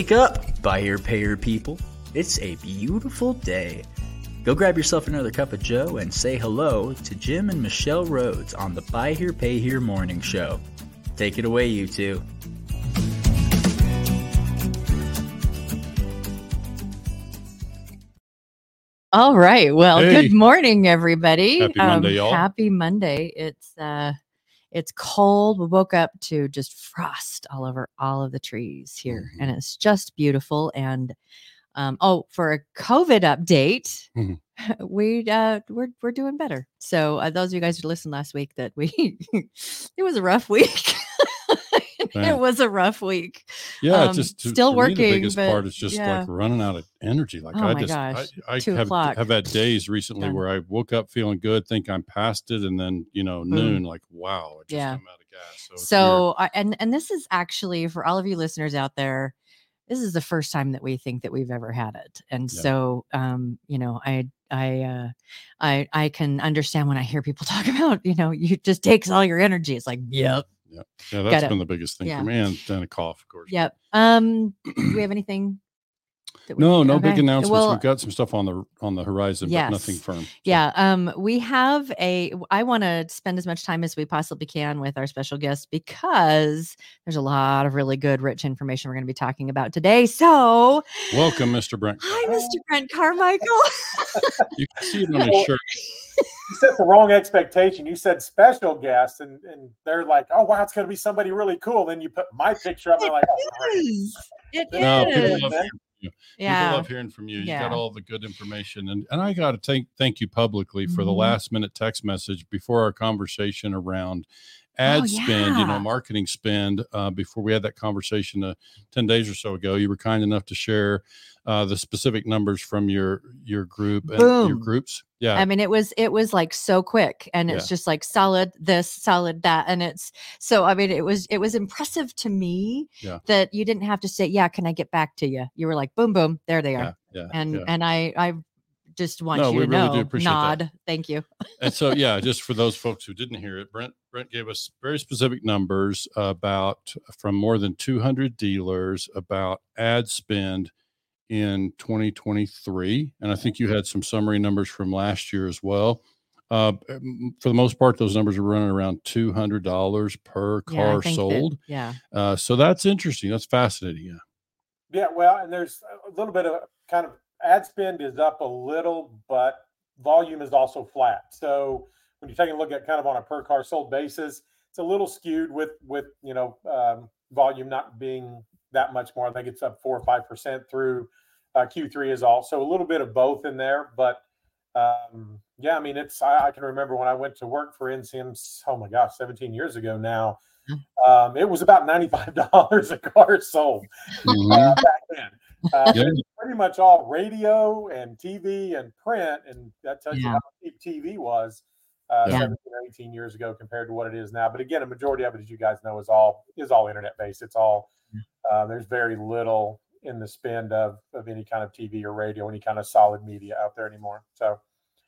Wake up, buyer payer people. It's a beautiful day. Go grab yourself another cup of Joe and say hello to Jim and Michelle Rhoads on the Buy Here Pay Here morning show. Take it away, you two. All right. Well, Hey. good morning, everybody. Um, Happy Monday, y'all. Happy Monday. It's uh it's cold. We woke up to just frost all over all of the trees here, Mm-hmm. and it's just beautiful. And um, oh, for a COVID update, Mhm. we uh we're we're doing better. So uh, those of you guys who listened last week, that we it was a rough week. It was a rough week. Yeah, Um, just to- still for me, the working, biggest but part is just yeah. like running out of energy. Like Oh I just, gosh, I, I have have had days recently Done. where I woke up feeling good, think I'm past it, and then you know noon, like wow, I just Yeah. I'm out of gas. So. So, I and and this is actually for all of you listeners out there, this is the first time that we think that we've ever had it, and Yeah. so, um, you know, I I uh, I I can understand when I hear people talk about, you know, you just takes all your energy. It's like, yep, yeah, Yeah. that's been the biggest thing yeah. for me, and then a cough, of course. yep. Um, do we have anything? No, no big announcements. Well, We've got some stuff on the on the horizon, but nothing firm. So, Yeah, um, we have a. I want to spend as much time as we possibly can with our special guest because there's a lot of really good, rich information we're going to be talking about today. So, welcome, Mr. Brent. hi, Mr. Brent Carmichael. You can see it on his shirt. You set the wrong expectation. You said special guest, and, and they're like, oh, wow, it's going to be somebody really cool. Then you put my picture up, and they're like, oh, great. is. It No, people love hearing from you. Yeah. People love hearing from you. You Yeah. got all the good information, and and I got to thank thank you publicly for the Mhm. last minute text message before our conversation around ad spend. You Oh, know, marketing spend. Uh, before we had that conversation uh, ten days or so ago, you were kind enough to share uh, the specific numbers from your your group and your groups. Yeah, I mean, it was it was like so quick, and it's Yeah. just like solid this, solid that, and it's so. I mean, it was it was impressive to me Yeah. that you didn't have to say, "Yeah, can I get back to you?" You were like, "Boom, boom, there they are," yeah, yeah, and yeah. and I I just want No, you we to really do know, appreciate that. nod, thank you. and so yeah just for those folks who didn't hear it brent brent gave us very specific numbers about from more than 200 dealers about ad spend in 2023 and i think you had some summary numbers from last year as well. Uh, for the most part those numbers are running around $200 per Yeah, I car that- sold. yeah, uh, so that's interesting. That's fascinating yeah. Yeah, well, and there's a little bit of kind of ad spend is up a little, but volume is also flat. So when you're taking a look at kind of on a per car sold basis, it's a little skewed with with you know um, volume not being that much more. I think it's up four or five percent through uh, Q3 is all. So a little bit of both in there, but um, yeah, I mean it's I, I can remember when I went to work for NCM. Oh my gosh, 17 years ago now. Um, it was about $95 a car sold uh, back then. Uh, Yeah. pretty much all radio and TV and print, and that tells you how cheap TV was uh, Yeah. 17 or 18 years ago compared to what it is now. But again, a majority of it, as you guys know, is all is all internet based. It's all uh, there's very little in the spend of of any kind of TV or radio, any kind of solid media out there anymore. So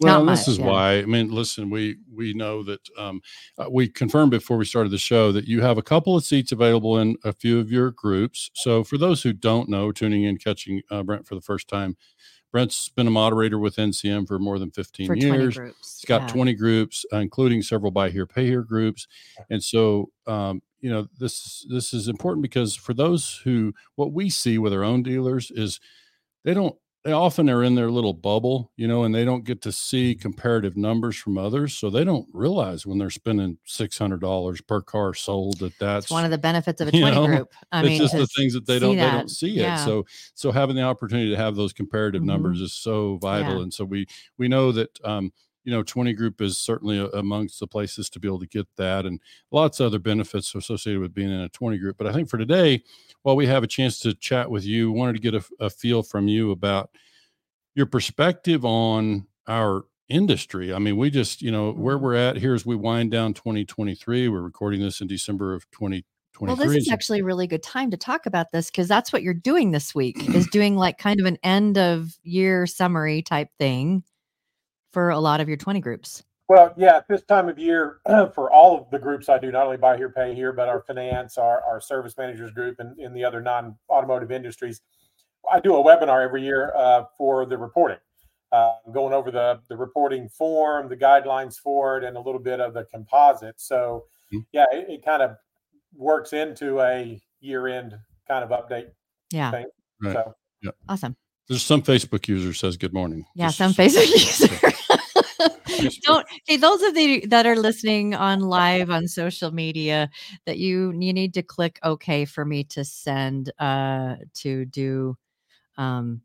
Not Well, this much, is yeah. why. I mean, listen, we we know that um, uh, we confirmed before we started the show that you have a couple of seats available in a few of your groups. So, for those who don't know, tuning in, catching uh, Brent for the first time, Brent's been a moderator with NCM for more than 15 for years. He's got yeah. 20 groups, uh, including several buy here, pay here groups. And so, um, you know, this this is important because for those who what we see with our own dealers is they don't they often are in their little bubble, you know, and they don't get to see comparative numbers from others. So they don't realize when they're spending six hundred dollars per car sold that that's It's one of the benefits of a 20 know, group. I it's mean, just the things that they don't they don't see it. So so having the opportunity to have those comparative Mhm. numbers is so vital. Yeah. And so we we know that um, you know 20 group is certainly amongst the places to be able to get that and lots of other benefits associated with being in a 20 group. But I think for today, while we have a chance to chat with you, wanted to get a, a feel from you about your perspective on our industry. I mean, we just, you know, where Mhm. we're at here as we wind down 2023. We're recording this in December of 2023. Well, this is actually a really good time to talk about this because that's what you're doing this week is doing like kind of an end of year summary type thing for a lot of your 20 groups. Well, yeah, at this time of year, for all of the groups I do, not only buy here, pay here, but our finance, our, our service managers group, and in the other non automotive industries, I do a webinar every year uh, for the reporting, uh, going over the, the reporting form, the guidelines for it, and a little bit of the composite. So, mm-hmm. yeah, it, it kind of works into a year end kind of update. Yeah. Thing. Right. So, yeah. Awesome. There's some Facebook user says good morning. Yeah, Just, some Facebook user. don't hey those of the that are listening on live on social media that you you need to click okay for me to send uh to do um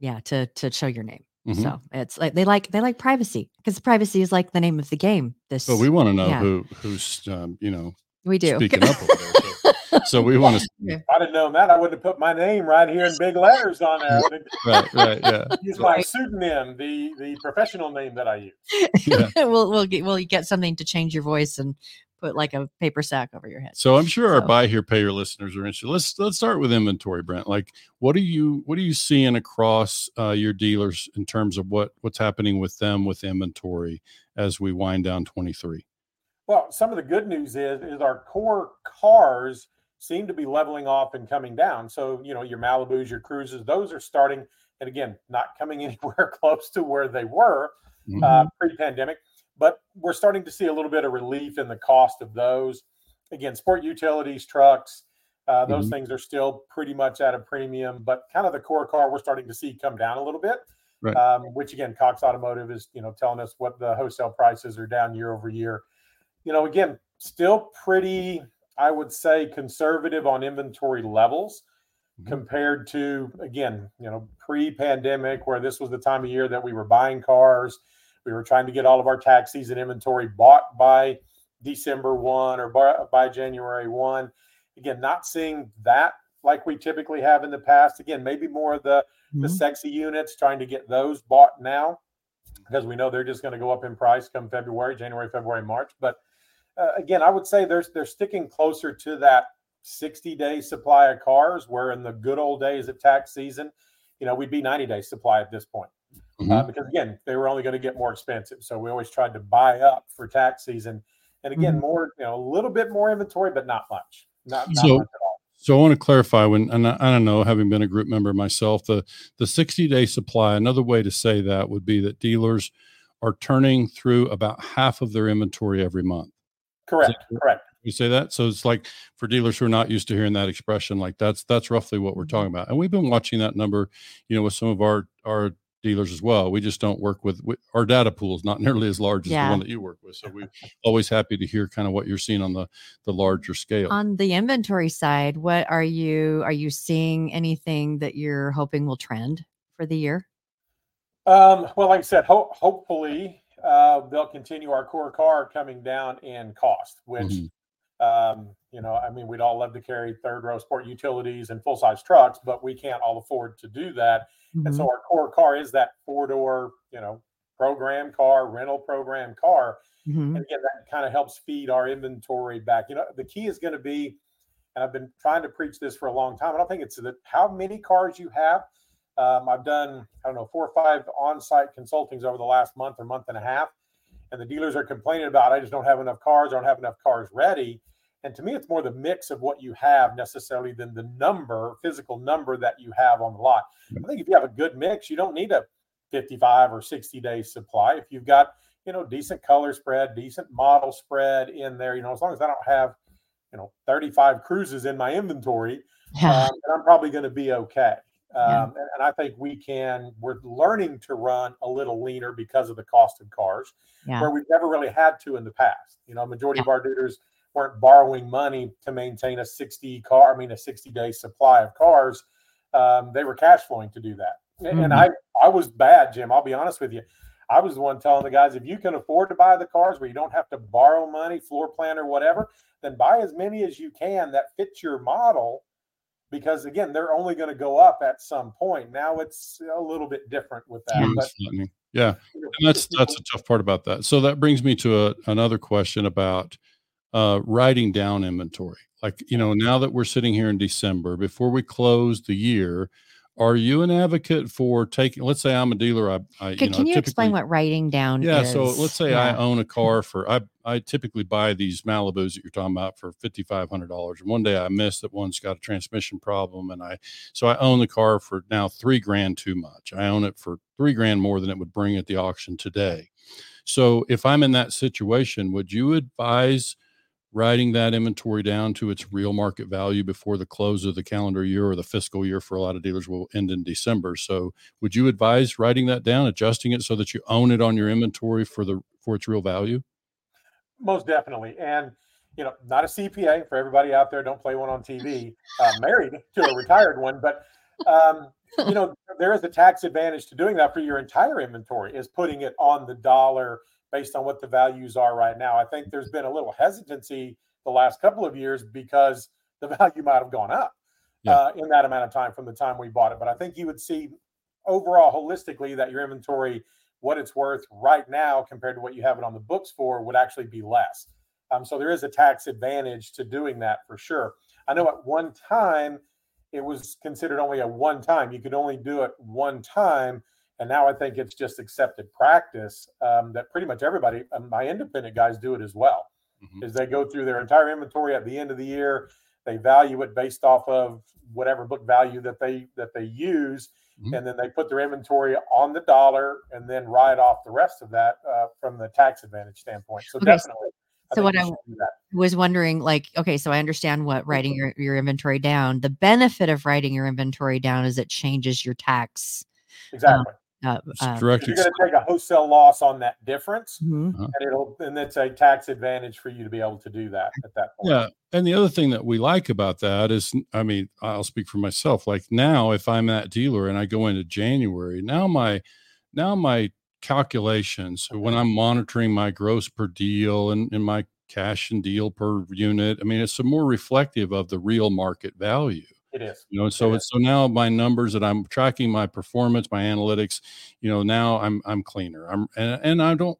yeah to to show your name mm-hmm. so it's like they like they like privacy because privacy is like the name of the game this but we want to know yeah. who who's um you know we do speaking up over there so so we want to. If I'd have known that, I wouldn't have put my name right here in big letters on there. right, right, yeah. Use my pseudonym, the the professional name that I use. Yeah. we'll we'll get we'll get something to change your voice and put like a paper sack over your head. So I'm sure so. our buy here, pay your listeners are interested. Let's let's start with inventory, Brent. Like, what are you what are you seeing across uh, your dealers in terms of what what's happening with them with inventory as we wind down 23? Well, some of the good news is is our core cars seem to be leveling off and coming down. So, you know, your Malibus, your Cruzes, those are starting, and again, not coming anywhere close to where they were uh, mm-hmm. uh, pre pandemic, but we're starting to see a little bit of relief in the cost of those. Again, sport utilities, trucks, uh, those mm-hmm. things are still pretty much at a premium, but kind of the core car we're starting to see come down a little bit. Right. Um, which again, Cox Automotive is you know telling us what the wholesale prices are down year over year. You know, again, still pretty I would say conservative on inventory levels mm-hmm. compared to again, you know, pre-pandemic where this was the time of year that we were buying cars. We were trying to get all of our tax season inventory bought by December 1 or by, by January 1. Again, not seeing that like we typically have in the past. Again, maybe more of the mm-hmm. the sexy units trying to get those bought now because we know they're just going to go up in price come February, January, February, March. But uh, again, I would say there's they're sticking closer to that 60 day supply of cars, where in the good old days of tax season, you know, we'd be 90 day supply at this point. Mm-hmm. Uh, because again, they were only going to get more expensive. So we always tried to buy up for tax season. And again, mm-hmm. more, you know, a little bit more inventory, but not much. Not, not so, much at all. So I want to clarify when, and I, I, don't know, having been a group member myself, the the 60 day supply. Another way to say that would be that dealers are turning through about half of their inventory every month. Correct. Correct. You say that, so it's like for dealers who are not used to hearing that expression, like that's that's roughly what we're talking about. And we've been watching that number, you know, with some of our our dealers as well. We just don't work with, with our data pool is not nearly as large as the one that you work with. So we're always happy to hear kind of what you're seeing on the the larger scale. On the inventory side, what are you are you seeing anything that you're hoping will trend for the year? Um, well, like I said, ho- hopefully uh, they'll continue our core car coming down in cost, which, mm-hmm. um, you know, I mean, we'd all love to carry third row sport utilities and full size trucks, but we can't all afford to do that. Mm-hmm. And so mm-hmm. our core car is that four door, you know, program car, rental program car. Mm-hmm. And again, that kind of helps feed our inventory back. You know, the key is going to be, and I've been trying to preach this for a long time. I don't think it's that how many cars you have um, I've done, I don't know, four or five on site consultings over the last month or month and a half. And the dealers are complaining about, I just don't have enough cars, I don't have enough cars ready. And to me, it's more the mix of what you have necessarily than the number, physical number that you have on the lot. I think if you have a good mix, you don't need a 55 or 60 day supply. If you've got, you know, decent color spread, decent model spread in there, you know, as long as I don't have, you know, 35 Cruzes in my inventory, yeah. um, I'm probably going to be okay. Um, yeah. and, and, I think we can, we're learning to run a little leaner because of the cost of cars, yeah. where we've never really had to in the past. You know, majority yeah. of our dealers weren't borrowing money to maintain a 60 car, I mean, a 60 day supply of cars. Um, they were cash flowing to do that. Mm-hmm. And I, I was bad, Jim. I'll be honest with you. I was the one telling the guys, if you can afford to buy the cars where you don't have to borrow money, floor plan or whatever, then buy as many as you can that fits your model because again they're only going to go up at some point. Now it's a little bit different with that but, yeah and that's that's a tough part about that. So that brings me to a, another question about uh, writing down inventory. Like you know now that we're sitting here in december before we close the year are you an advocate for taking let's say i'm a dealer i, I can you, know, can you explain what writing down yeah is? so let's say Yeah. i own a car for i i typically buy these malibus that you're talking about for $5500 and one day i missed that one's got a transmission problem and i so i own the car for now three grand too much i own it for three grand more than it would bring at the auction today so if i'm in that situation would you advise writing that inventory down to its real market value before the close of the calendar year or the fiscal year for a lot of dealers will end in December. So would you advise writing that down, adjusting it so that you own it on your inventory for the for its real value? Most definitely. And, you know, not a CPA for everybody out there. Don't play one on TV. Uh, married to a retired one, but, um, you know, there is a tax advantage to doing that for your entire inventory is putting it on the dollar based on what the values are right now. I think there's been a little hesitancy the last couple of years because the value might have gone up Yeah. uh, in that amount of time from the time we bought it. But I think you would see overall holistically that your inventory, what it's worth right now compared to what you have it on the books for, would actually be less. Um, so there is a tax advantage to doing that for sure. I know at one time it was considered only a one time. You could only do it one time. And now I think it's just accepted practice um, that pretty much everybody, um, my independent guys, do it as well. Mhm. Is they go through their entire inventory at the end of the year, they value it based off of whatever book value that they that they use, Mhm. and then they put their inventory on the dollar and then write off the rest of that uh, from the tax advantage standpoint. So Okay, so- definitely. so what I- should do that. was wondering like okay so i understand what writing your, your inventory down the benefit of writing your inventory down is it changes your tax exactly. Uh, It's uh, direct you're going to take a wholesale loss on that difference, mhm. and it'll and it's a tax advantage for you to be able to do that at that point. Yeah. And the other thing that we like about that is, I mean, I'll speak for myself. Like now, if I'm that dealer and I go into January, now my, now my calculations when I'm monitoring my gross per deal and, and my cash and deal per unit, I mean, it's more reflective of the real market value It is. you know so it's so now my numbers that i'm tracking my performance my analytics you know now i'm i'm cleaner. I'm and, and i don't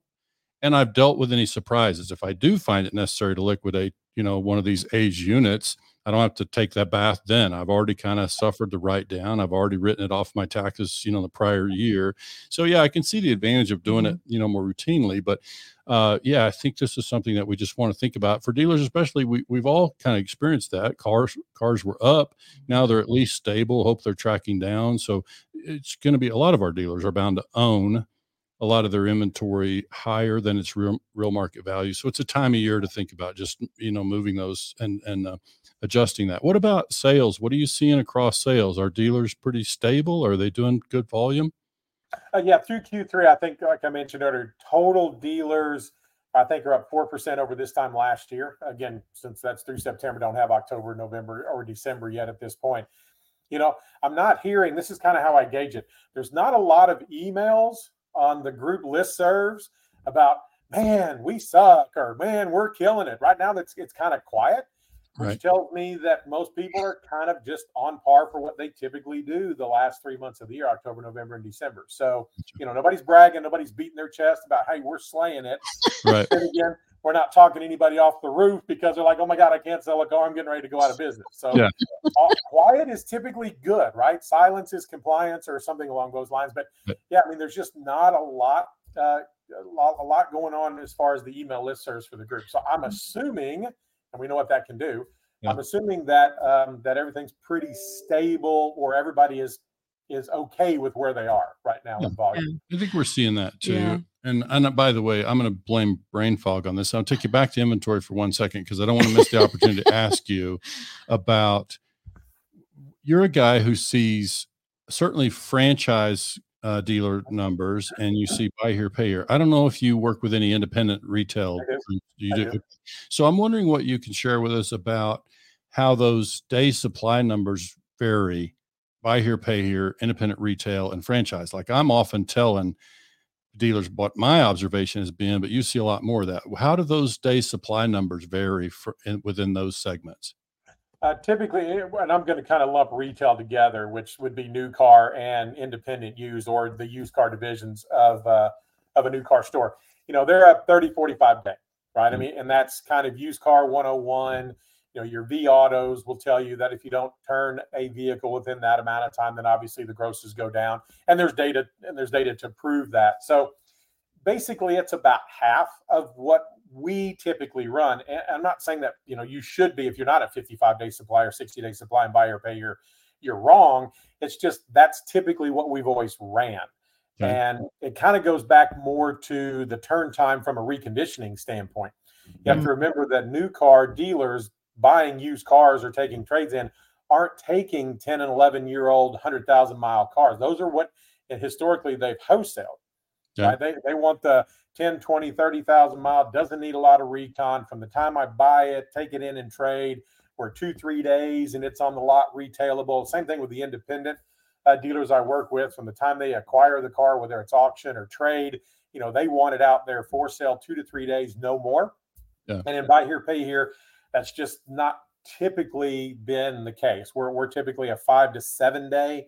and i've dealt with any surprises. If i do find it necessary to liquidate you know one of these age units i don't have to take that bath then i've already kind of suffered the write down i've already written it off my taxes you know the prior year so yeah i can see the advantage of doing it you know more routinely but uh, yeah, I think this is something that we just want to think about for dealers, especially. We we've all kind of experienced that. Cars cars were up, now they're at least stable. Hope they're tracking down. So it's going to be a lot of our dealers are bound to own a lot of their inventory higher than its real real market value. So it's a time of year to think about just you know moving those and and uh, adjusting that. What about sales? What are you seeing across sales? Are dealers pretty stable? Are they doing good volume? Uh, yeah, through Q3, I think, like I mentioned earlier, total dealers, I think, are up 4% over this time last year. Again, since that's through September, don't have October, November, or December yet at this point. You know, I'm not hearing, this is kind of how I gauge it. There's not a lot of emails on the group listservs about, man, we suck, or man, we're killing it. Right now, that's it's kind of quiet which Right. tells me that most people are kind of just on par for what they typically do the last three months of the year October, November, and December. So, you know, nobody's bragging, nobody's beating their chest about, hey, we're slaying it. Right. And again, we're not talking anybody off the roof because they're like, oh my God, I can't sell a car. I'm getting ready to go out of business. So, Yeah. quiet is typically good, right? Silence is compliance or something along those lines. But yeah, I mean, there's just not a lot. Uh, a lot, a lot going on as far as the email listservs for the group. So I'm assuming, and we know what that can do. Yeah. I'm assuming that um, that everything's pretty stable, or everybody is is okay with where they are right now Yeah. in volume. I think we're seeing that too. Yeah. And and by the way, I'm going to blame brain fog on this. I'll take you back to inventory for one second because I don't want to miss the opportunity to ask you about. You're a guy who sees certainly franchise uh, dealer numbers, and you see buy here, pay here. I don't know if you work with any independent retail. Do. You do. do. So I'm wondering what you can share with us about how those day supply numbers vary buy here, pay here, independent retail, and franchise. Like I'm often telling dealers what my observation has been, but you see a lot more of that. How do those day supply numbers vary for, in, within those segments? Uh, typically, and I'm going to kind of lump retail together, which would be new car and independent used or the used car divisions of uh, of a new car store. You know, they're up 30, 45 day, right? I Mhm. mean, and that's kind of used car 101, you know, your vAutos will tell you that if you don't turn a vehicle within that amount of time, then obviously the grosses go down. And there's data and there's data to prove that. So basically it's about half of what we typically run. And I'm not saying that, you know, you should be if you're not a 55 day supply or 60 day supply and buy or pay, you're you're wrong. It's just that's typically what we've always ran. Okay. And it kind of goes back more to the turn time from a reconditioning standpoint. You have mm-hmm. to remember that new car dealers buying used cars or taking trades in aren't taking 10 and 11 year old 100,000 mile cars. Those are what historically they've wholesaled. Yeah. Right? They, they want the 10, 20, 30,000 mile, doesn't need a lot of recon. From the time I buy it, take it in and trade, we're two, three days and it's on the lot retailable. Same thing with the independent uh, dealers I work with. From the time they acquire the car, whether it's auction or trade, you know, they want it out there for sale two to three days, no more. Yeah. And then buy here, pay here. That's just not typically been the case. We're, we're typically a five to seven day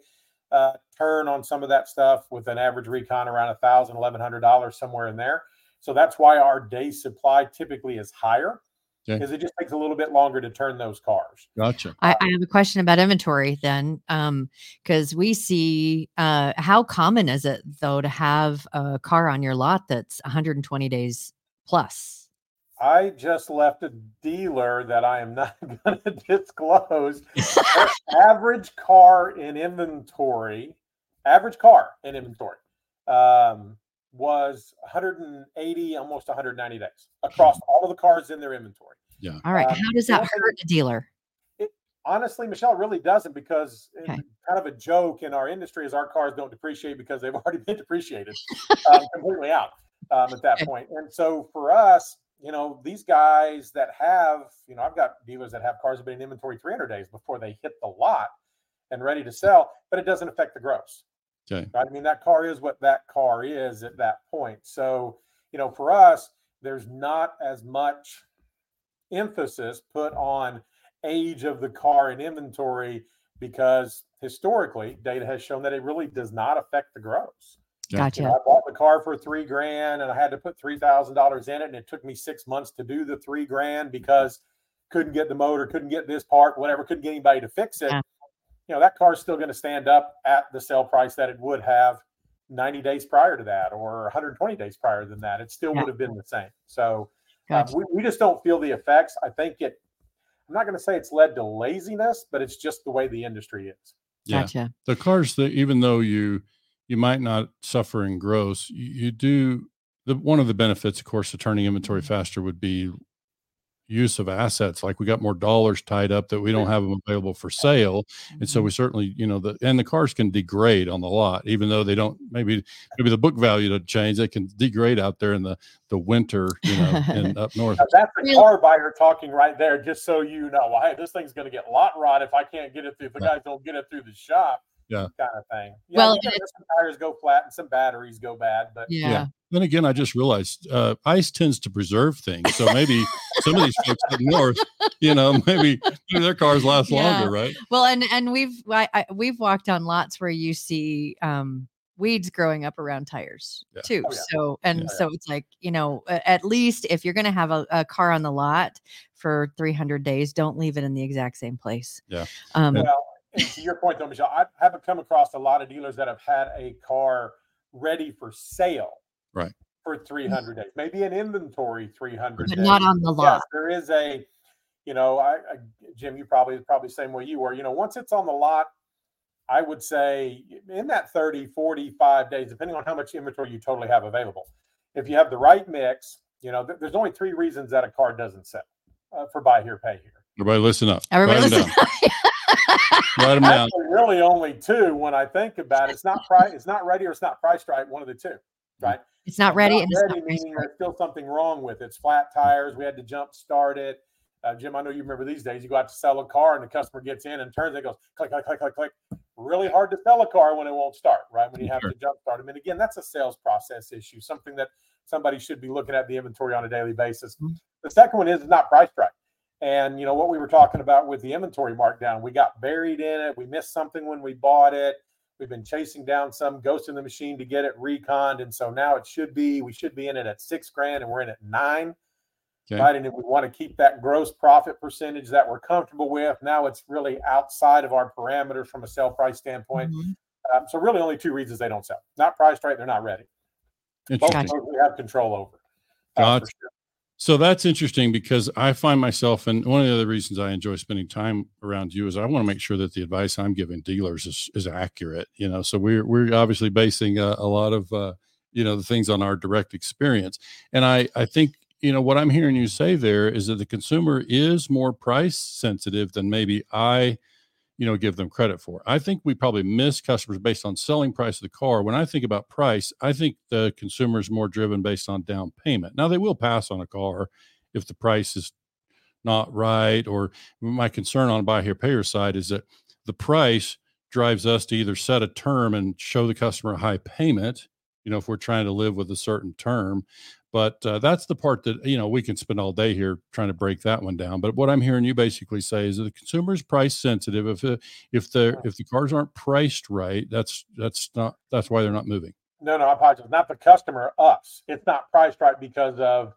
uh, turn on some of that stuff with an average recon around a thousand, eleven hundred dollars somewhere in there. So that's why our day supply typically is higher because okay. it just takes a little bit longer to turn those cars. Gotcha. I, I have a question about inventory then, because um, we see uh, how common is it though to have a car on your lot that's 120 days plus? I just left a dealer that I am not going to disclose. average car in inventory, average car in inventory um, was 180, almost 190 days across all of the cars in their inventory. Yeah. All right. Um, How does that hurt a dealer? It, honestly, Michelle, really doesn't because okay. kind of a joke in our industry is our cars don't depreciate because they've already been depreciated um, completely out um, at that point. And so for us, you know, these guys that have, you know, I've got dealers that have cars that have been in inventory 300 days before they hit the lot and ready to sell, but it doesn't affect the gross. Okay. Right? I mean, that car is what that car is at that point. So, you know, for us, there's not as much emphasis put on age of the car in inventory because historically data has shown that it really does not affect the gross. Gotcha. You know, I bought the car for three grand and I had to put three thousand dollars in it, and it took me six months to do the three grand because couldn't get the motor, couldn't get this part, whatever, couldn't get anybody to fix it. Yeah. You know, that car's still going to stand up at the sale price that it would have 90 days prior to that or 120 days prior than that. It still yeah. would have been the same. So um, gotcha. um, we, we just don't feel the effects. I think it, I'm not going to say it's led to laziness, but it's just the way the industry is. Yeah. Gotcha. The cars that even though you you might not suffer in gross, you, you do the one of the benefits, of course, of turning inventory faster would be use of assets like we got more dollars tied up that we don't have them available for sale and so we mm-hmm. certainly you know the and the cars can degrade on the lot even though they don't maybe maybe the book value to change they can degrade out there in the the winter you know and up north. Now that's a car buyer talking right there just so you know well, hey this thing's going to get lot rot if i can't get it through the guys don't get it through the shop yeah kind of thing yeah, well some tires go flat and some batteries go bad but yeah, yeah. then again i just realized uh, ice tends to preserve things so maybe some of these folks up north you know maybe, maybe their cars last yeah. longer right well and and we've I, I, we've walked on lots where you see um weeds growing up around tires yeah. too. Oh, yeah. So, and yeah, so it's like, you know, at least if you're going to have a, a, car on the lot for 300 days, don't leave it in the exact same place. Yeah. Um, well, and to your point, though, Michelle, I haven't come across a lot of dealers that have had a car ready for sale. Right. For 300 days, maybe an inventory 300 but days. not on the lot. Yes, there is a, you know, I, I, Jim, you probably probably same way you were. You know, once it's on the lot, I would say in that 30, 45 days, depending on how much inventory you totally have available. If you have the right mix, you know, th- there's only three reasons that a car doesn't sell uh, for buy here, pay here. Everybody listen up. Everybody listen up. Write them down. Really, only two when I think about it. It's not price. It's not ready or it's not priced right. One of the two, right? It's not ready. It's not ready, meaning there's still something wrong with it. It's flat tires. We had to jump start it. Uh, Jim, I know you remember these days. You go out to sell a car, and the customer gets in and turns. It goes click, click, click, click, click. Really hard to sell a car when it won't start, right? When you have sure. to jump start them. And again, that's a sales process issue. Something that somebody should be looking at the inventory on a daily basis. Mm-hmm. The second one is not priced right. And you know what we were talking about with the inventory markdown, we got buried in it. We missed something when we bought it. We've been chasing down some ghost in the machine to get it reconned, and so now it should be we should be in it at six grand, and we're in at nine. Okay. Right. And if we want to keep that gross profit percentage that we're comfortable with, now it's really outside of our parameters from a sale price standpoint. Mm-hmm. Um, so really only two reasons they don't sell. Not priced right, they're not ready. Both we have control over. Uh, gotcha. Sure. So that's interesting because I find myself, and one of the other reasons I enjoy spending time around you is I want to make sure that the advice I'm giving dealers is, is accurate. You know, so we're we're obviously basing a, a lot of uh, you know the things on our direct experience, and I I think you know what I'm hearing you say there is that the consumer is more price sensitive than maybe I you know give them credit for. I think we probably miss customers based on selling price of the car. When i think about price i think the consumer is more driven based on down payment. Now they will pass on a car if the price is not right or my concern on buy here pay here side is that the price drives us to either set a term and show the customer a high payment you know if we're trying to live with a certain term but uh, that's the part that you know we can spend all day here trying to break that one down. But what I'm hearing you basically say is that the consumer is price sensitive. If uh, if the if the cars aren't priced right, that's that's not that's why they're not moving. No, no, I apologize. Not the customer, us. It's not priced right because of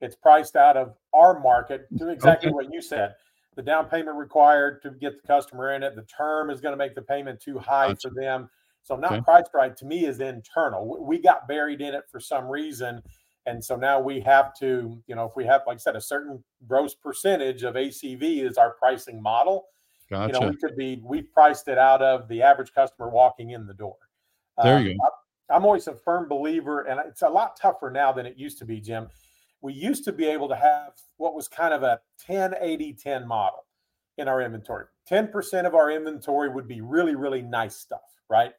it's priced out of our market to exactly okay. what you said. The down payment required to get the customer in it. The term is going to make the payment too high gotcha. for them. So not okay. priced right to me is internal. We got buried in it for some reason and so now we have to, you know, if we have, like I said, a certain gross percentage of ACV is our pricing model. Gotcha. You know, we could be, we priced it out of the average customer walking in the door. There you um, go. I'm always a firm believer, and it's a lot tougher now than it used to be, Jim. We used to be able to have what was kind of a 10 80 10 model in our inventory. 10% of our inventory would be really, really nice stuff, right?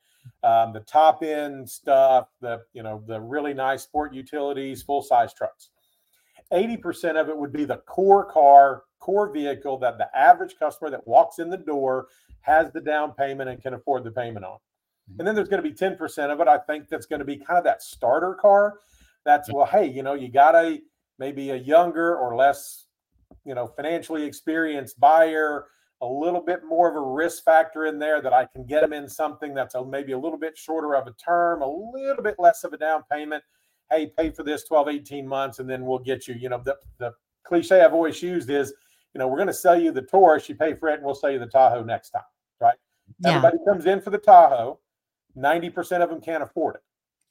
Um, the top end stuff, the you know the really nice sport utilities, full size trucks. 80% of it would be the core car, core vehicle that the average customer that walks in the door has the down payment and can afford the payment on. And then there's going to be 10% of it, I think, that's going to be kind of that starter car. That's, well, hey, you know, you got a maybe a younger or less, you know, financially experienced buyer a little bit more of a risk factor in there that I can get them in something that's a, maybe a little bit shorter of a term, a little bit less of a down payment. Hey, pay for this 12, 18 months, and then we'll get you. You know, the, the cliche I've always used is, you know, we're going to sell you the Taurus, you pay for it, and we'll sell you the Tahoe next time, right? Yeah. Everybody comes in for the Tahoe, 90% of them can't afford it.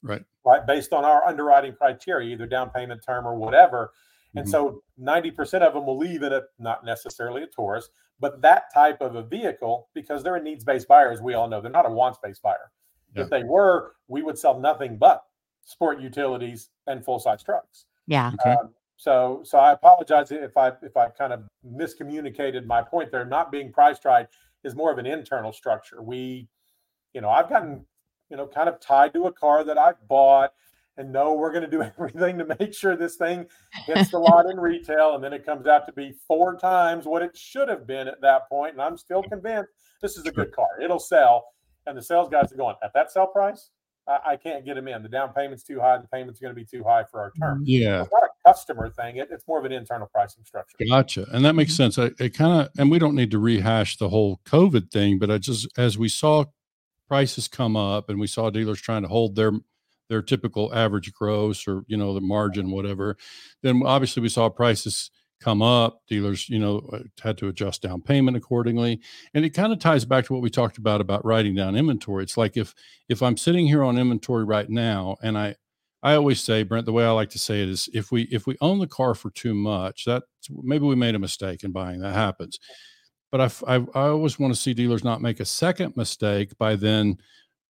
Right. Right. Based on our underwriting criteria, either down payment term or whatever. And mm-hmm. so 90% of them will leave it at not necessarily a Taurus, but that type of a vehicle, because they're a needs based buyer, as we all know, they're not a wants based buyer. Yeah. If they were, we would sell nothing but sport utilities and full size trucks. Yeah. Okay. Um, so, so I apologize if I if I kind of miscommunicated my point there. Not being priced right is more of an internal structure. We, you know, I've gotten, you know, kind of tied to a car that I've bought and no, we're going to do everything to make sure this thing hits the lot in retail. And then it comes out to be four times what it should have been at that point. And I'm still convinced this is a good car. It'll sell. And the sales guys are going, at that sell price, I, I can't get them in. The down payment's too high. The payment's going to be too high for our term. Yeah. It's not a customer thing. It, it's more of an internal pricing structure. Gotcha. And that makes mm-hmm. sense. I, it kind of, and we don't need to rehash the whole COVID thing, but I just, as we saw prices come up and we saw dealers trying to hold their their typical average gross or you know the margin whatever then obviously we saw prices come up. Dealers you know uh, had to adjust down payment accordingly. And it kind of ties back to what we talked about about writing down inventory. It's like if if i'm sitting here on inventory right now and i i always say brent the way i like to say it is if we if we own the car for too much that maybe we made a mistake in buying that happens. But I, I, I always want to see dealers not make a second mistake by then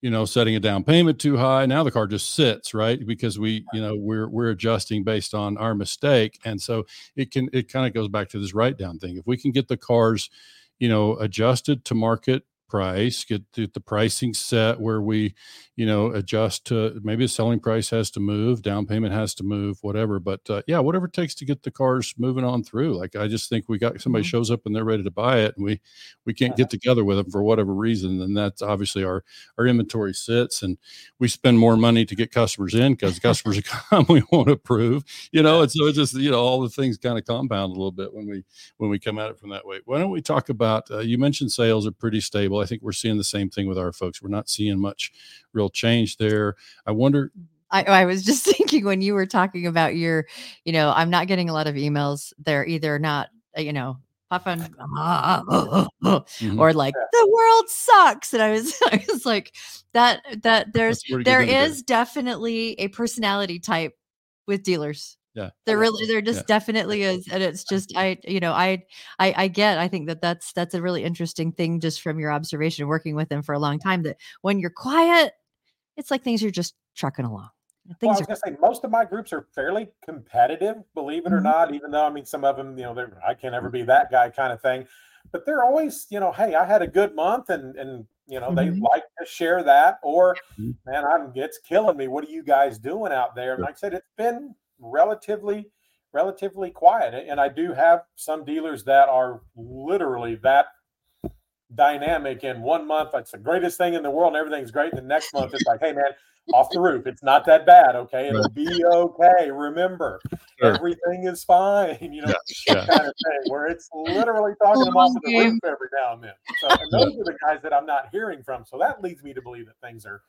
you know setting a down payment too high now the car just sits right? Because we you know we're we're adjusting based on our mistake. And so it can it kind of goes back to this write down thing. If we can get the cars you know adjusted to market price, get the, the, pricing set where we, you know, adjust to maybe the selling price has to move, down payment has to move, whatever. But uh, yeah, whatever it takes to get the cars moving on through. Like I just think we got somebody mm-hmm. shows up and they're ready to buy it, and we we can't get together with them for whatever reason. Then that's obviously our our inventory sits, and we spend more money to get customers in because customers come we won't approve, you know. And so it's just you know all the things kind of compound a little bit when we when we come at it from that way. Why don't we talk about? Uh, you mentioned sales are pretty stable. I think we're seeing the same thing with our folks. We're not seeing much real change there. I wonder, I, I was just thinking when you were talking about your, you know, I'm not getting a lot of emails. They're either not, uh, you know, puffing Mhm. or like the world sucks. And I was, I was like, that that there's That's pretty good there indicator. is definitely a personality type with dealers. Yeah. There really there just Yeah. definitely is. And it's just I, you know, I I I get, I think that that's that's a really interesting thing just from your observation working with them for a long time that when you're quiet, it's like things are just trucking along. Well, I was are gonna say most of my groups are fairly competitive, believe it or Mhm. not. Even though I mean, some of them, you know, they're I can't ever be that guy kind of thing. But they're always, you know, hey, I had a good month, and and you know, they Mhm. like to share that. Or, Mhm. man, I'm it's killing me. What are you guys doing out there? And like I said, it's been relatively relatively quiet. And I do have some dealers that are literally that dynamic in one month it's the greatest thing in the world and everything's great. And the next month it's like hey man off the roof. It's not that bad okay? It'll be okay. Remember Sure. everything is fine you know Yeah. kind of thing where it's literally talking them off of the roof every now and then. So and those are the guys that i'm not hearing from. So that leads me to believe that things are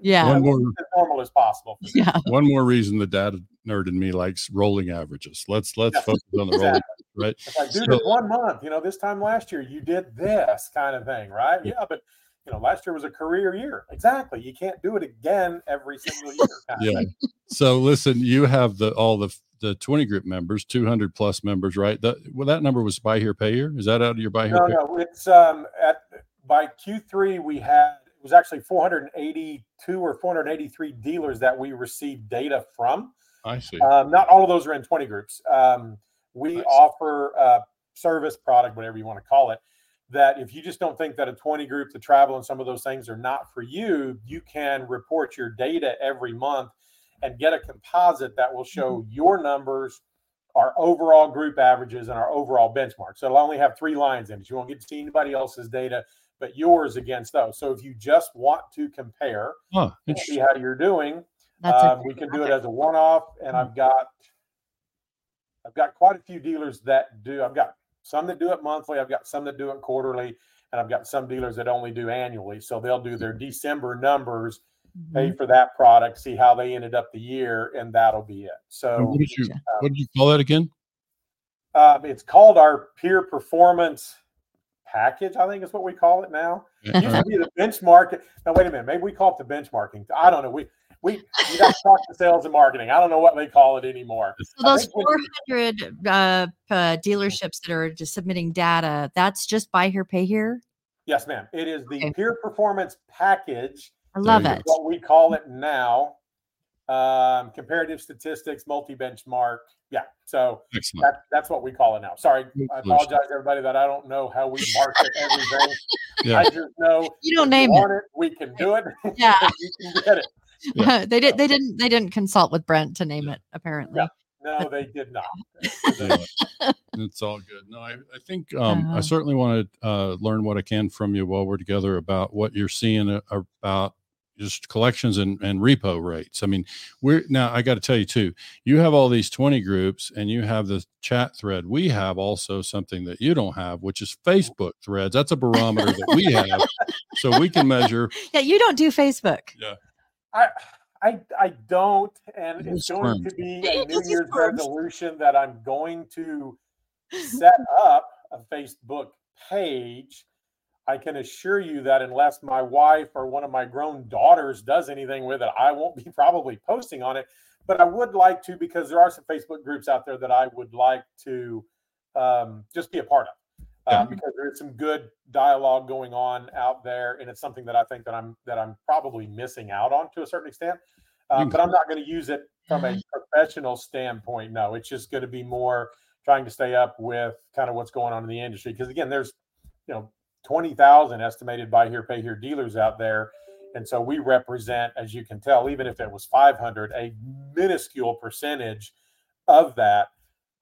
yeah. One more as normal as possible. Yeah. one more reason the data nerd in me likes rolling averages. Let's let's Yes, focus on the rolling, exactly. right? It's like, dude, So- one month. You know, this time last year you did this kind of thing, right? Yeah. Yeah, but you know, last year was a career year. Exactly. You can't do it again every single year. Yeah. So listen, you have the all the the 20 group members, 200 plus members, right? That well, that number was buy here, pay here. Is that out of your buy here? No, pay? no, it's um at by Q3 we had it was actually 482 or 483 dealers that we received data from. I see. Um, not all of those are in 20 groups. Um, we Nice. offer a service product, whatever you want to call it, that if you just don't think that a 20 group, the travel and some of those things are not for you, you can report your data every month and get a composite that will show your numbers, our overall group averages, and our overall benchmark. So it'll only have three lines in it. You won't get to see anybody else's data, but yours against those. So if you just want to compare, Huh, and see how you're doing, That's um, we can do it as a one-off, and I've got I've got quite a few dealers that do. I've got some that do it monthly. I've got some that do it quarterly, and I've got some dealers that only do annually. So they'll do their December numbers, pay Mhm. for that product, see how they ended up the year, and that'll be it. So what did you Gotcha. what did you call that again? um, it's called our peer performance package. I think is what we call it now. It used to be the benchmark. Now wait a minute, maybe we call it the benchmarking. I don't know. We we you got to talk to sales and marketing. I don't know what they call it anymore. So those think when- 400 uh, uh, dealerships that are just submitting data, that's just buy here, pay here. Yes, ma'am. It is the Okay. peer performance package. I love it. What we call it now. Um, comparative statistics, multi benchmark. Yeah. So that, that's what we call it now. Sorry. I apologize, everybody, that I don't know how we market everything. Yeah. I just know You don't name you it. it. We can do it. Yeah. you can get it. Yeah. they did. They didn't. They didn't consult with Brent to name it. Apparently. Yeah. No, they did not. Yeah. it's all good. No, I, I think um, Uh-huh. I certainly want to uh, learn what I can from you while we're together about what you're seeing about just collections and, and repo rates. I mean, we're now I got to tell you too, you have all these 20 groups and you have the chat thread. We have also something that you don't have, which is Facebook threads. That's a barometer that we have. So we can measure. Yeah. You don't do Facebook. Yeah. I, I, I don't, and Use it's going to be You a New Year's Squirms. resolution that I'm going to set up a Facebook page. I can assure you that unless my wife or one of my grown daughters does anything with it, I won't be probably posting on it. But I would like to because there are some Facebook groups out there that I would like to um, just be a part of. Yeah. Um, because there is some good dialogue going on out there, and it's something that I think that I'm that I'm probably missing out on to a certain extent. Um, You- but I'm not going to use it from a professional standpoint. No, it's just going to be more trying to stay up with kind of what's going on in the industry. Because again, there's you know 20,000 estimated buy here, pay here dealers out there. And so we represent, as you can tell, even if it was 500, a minuscule percentage of that.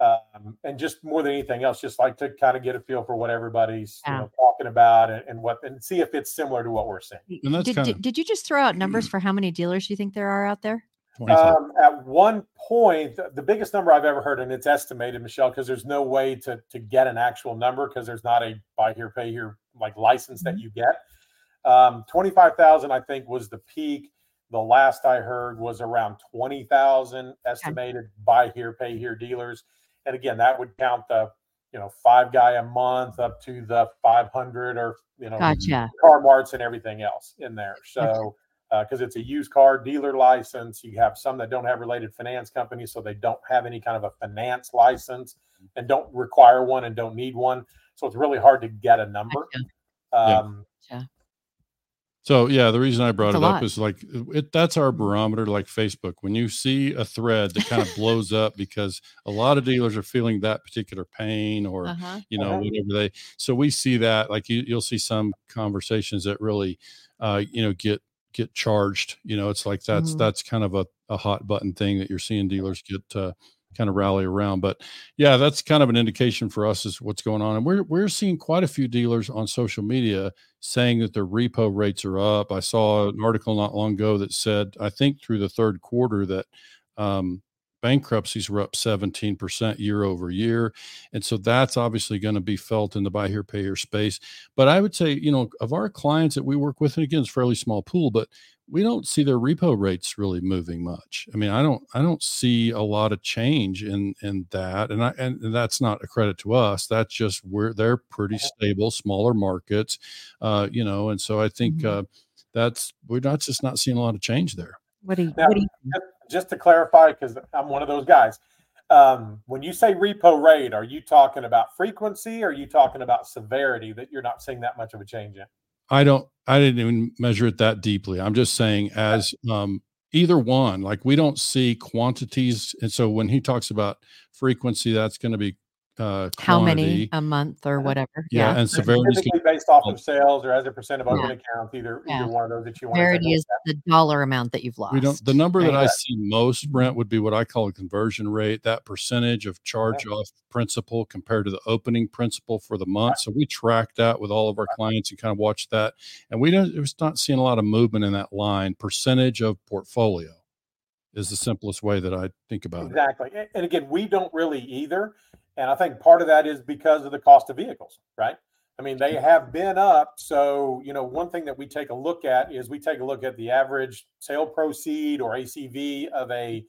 Um, and just more than anything else, just like to kind of get a feel for what everybody's you know, talking about and, and what, and see if it's similar to what we're seeing. And that's Did, kinda- did, did you just throw out numbers for how many dealers you think there are out there? Um, at one point, the- the biggest number I've ever heard, and it's estimated, Michelle, because there's no way to to get an actual number because there's not a buy here, pay here like license that Mhm. you get. Um, Twenty five thousand, I think, was the peak. The last I heard was around 20,000 estimated buy here, pay here dealers. And again, that would count the, you know, five guy a month up to the 500 or, you know, gotcha. car marts and everything else in there. So, because uh, it's a used car dealer license, you have some that don't have related finance companies, so they don't have any kind of a finance license and don't require one and don't need one. So it's really hard to get a number. Um, yeah. So yeah, the reason I brought That's it up is like it, that's our barometer, like Facebook. When you see a thread that kind of blows up because a lot of dealers are feeling that particular pain or uh-huh. you know uh-huh. whatever they. So we see that like you, you'll see some conversations that really, uh, you know, get get charged. You know, it's like that's mm-hmm. that's kind of a, a hot button thing that you're seeing dealers get uh, kind of rally around. But yeah, that's kind of an indication for us is what's going on. And we're we're seeing quite a few dealers on social media saying that their repo rates are up. I saw an article not long ago that said I think through the third quarter that um, bankruptcies were up 17% year over year. And so that's obviously going to be felt in the buy here, pay here space. But I would say, you know, of our clients that we work with, and again, it's fairly small pool, but we don't see their repo rates really moving much. I mean, I don't I don't see a lot of change in in that. And I and that's not a credit to us. That's just we're they're pretty stable, smaller markets. Uh, you know, and so I think mm-hmm. uh that's we're not just not seeing a lot of change there. What do you, now, what do you just to clarify, because I'm one of those guys. Um, when you say repo rate, are you talking about frequency? Or are you talking about severity that you're not seeing that much of a change in? I don't. I didn't even measure it that deeply. I'm just saying, as um, either one, like we don't see quantities, and so when he talks about frequency, that's going to be uh, how many a month or whatever. Yeah, yeah. and severity is based off of sales or as a percent of open yeah. accounts. Either yeah. either one of those that you want. Severity is the dollar amount that you've lost. We don't. The number right. that I see most, Brent, would be what I call a conversion rate. That percentage of charge off principal compared to the opening principal for the month. Right. So we track that with all of our right. clients and kind of watch that, and we don't. We're not seeing a lot of movement in that line. Percentage of portfolio is the simplest way that I think about exactly. it. Exactly. And again, we don't really either. And I think part of that is because of the cost of vehicles, right? I mean, they have been up. So, you know, one thing that we take a look at is we take a look at the average sale proceed or ACV of a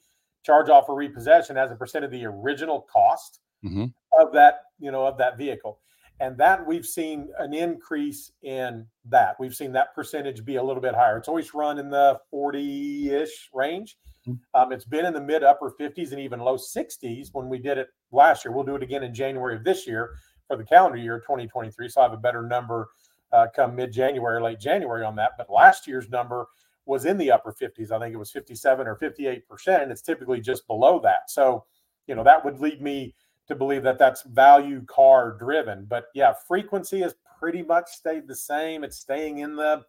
charge off or repossession as a percent of the original cost mm-hmm. of that, you know, of that vehicle. And that we've seen an increase in that. We've seen that percentage be a little bit higher. It's always run in the 40 ish range. Um, it's been in the mid upper 50s and even low 60s when we did it last year. We'll do it again in January of this year for the calendar year 2023. So I have a better number uh, come mid January, late January on that. But last year's number was in the upper 50s. I think it was 57 or 58 percent. It's typically just below that. So, you know, that would lead me to believe that that's value car driven. But yeah, frequency has pretty much stayed the same. It's staying in the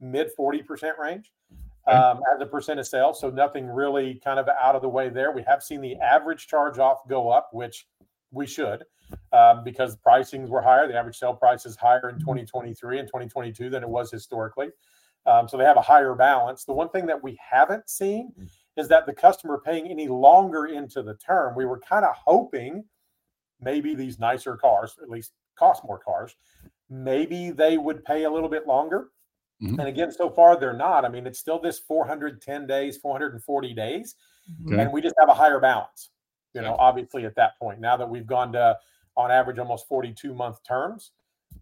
mid 40% range um, as a percent of sales. So nothing really kind of out of the way there. We have seen the average charge off go up, which we should um, because pricings were higher. The average sale price is higher in 2023 and 2022 than it was historically. Um, so they have a higher balance. The one thing that we haven't seen is that the customer paying any longer into the term. We were kind of hoping maybe these nicer cars, at least cost more cars, maybe they would pay a little bit longer. Mm-hmm. And again, so far they're not. I mean, it's still this 410 days, 440 days, okay. and we just have a higher balance. You know, obviously at that point, now that we've gone to on average almost 42 month terms,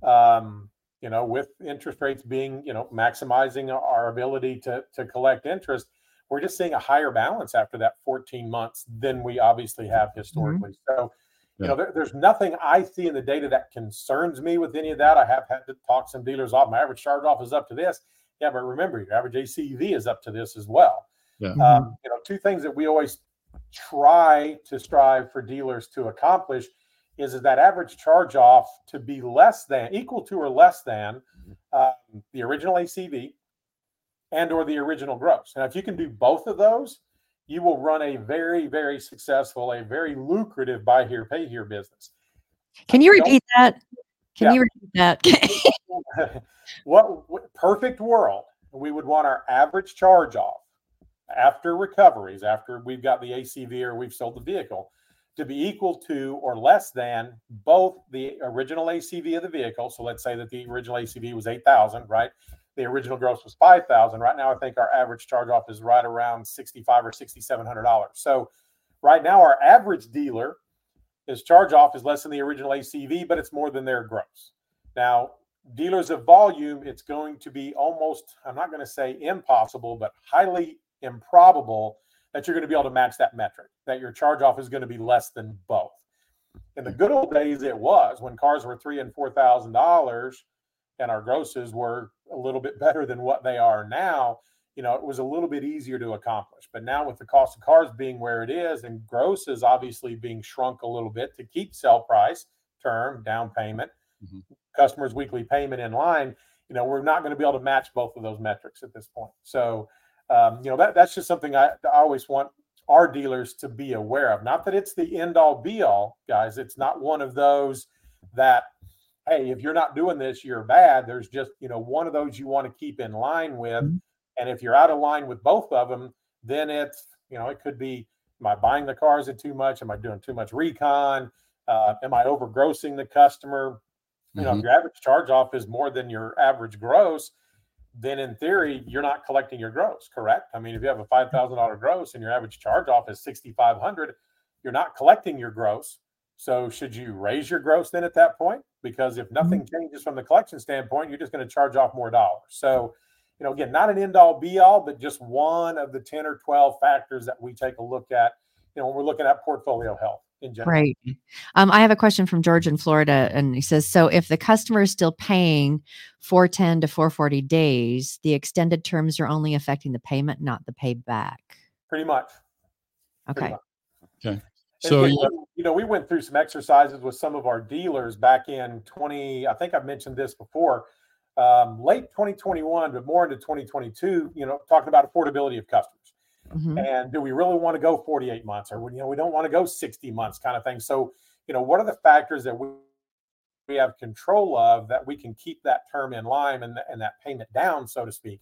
um, you know, with interest rates being, you know, maximizing our ability to to collect interest, we're just seeing a higher balance after that 14 months than we obviously have mm-hmm. historically. Mm-hmm. So you know, there, there's nothing I see in the data that concerns me with any of that. I have had to talk some dealers off. My average charge off is up to this. Yeah, but remember, your average ACV is up to this as well. Yeah. Um, you know, two things that we always try to strive for dealers to accomplish is, is that average charge off to be less than, equal to, or less than um, the original ACV and or the original gross. Now, if you can do both of those, you will run a very, very successful, a very lucrative buy here, pay here business. Can you repeat that? Can yeah. you repeat that? what, what perfect world? We would want our average charge off after recoveries, after we've got the ACV or we've sold the vehicle, to be equal to or less than both the original ACV of the vehicle. So let's say that the original ACV was 8,000, right? The original gross was 5000 right now i think our average charge off is right around 65 or 6700 dollars. So right now our average dealer his charge off is less than the original acv but it's more than their gross. Now dealers of volume it's going to be almost i'm not going to say impossible but highly improbable that you're going to be able to match that metric that your charge off is going to be less than both. In the good old days it was. When cars were three and four thousand dollars and our grosses were a little bit better than what they are now, you know, it was a little bit easier to accomplish. But now with the cost of cars being where it is and grosses obviously being shrunk a little bit to keep sell price, term, down payment, mm-hmm. customers' weekly payment in line, you know, we're not going to be able to match both of those metrics at this point. So, um, you know, that, that's just something I, I always want our dealers to be aware of. Not that it's the end all be all, guys. It's not one of those that hey, if you're not doing this, you're bad. There's just, you know, one of those you want to keep in line with. Mm-hmm. And if you're out of line with both of them, then it's, you know, it could be, am I buying the cars at too much? Am I doing too much recon? Uh, am I overgrossing the customer? You know, mm-hmm. if your average charge off is more than your average gross, then in theory, you're not collecting your gross, correct? I mean, if you have a $5,000 gross and your average charge off is 6,500, you're not collecting your gross. So should you raise your gross then at that point? Because if mm-hmm. nothing changes from the collection standpoint, you're just going to charge off more dollars. So, you know, again, not an end all be all, but just one of the 10 or 12 factors that we take a look at, you know, when we're looking at portfolio health in general. Right. Um, I have a question from George in Florida, and he says, so if the customer is still paying 410 to 440 days, the extended terms are only affecting the payment, not the payback. Pretty much. Okay. Pretty much. Okay. So and, you know, we went through some exercises with some of our dealers back in 20. I think I've mentioned this before, um, late 2021, but more into 2022. You know, talking about affordability of customers. Mm-hmm. And do we really want to go 48 months, or you know, we don't want to go 60 months, kind of thing. So, you know, what are the factors that we we have control of that we can keep that term in line and, and that payment down, so to speak?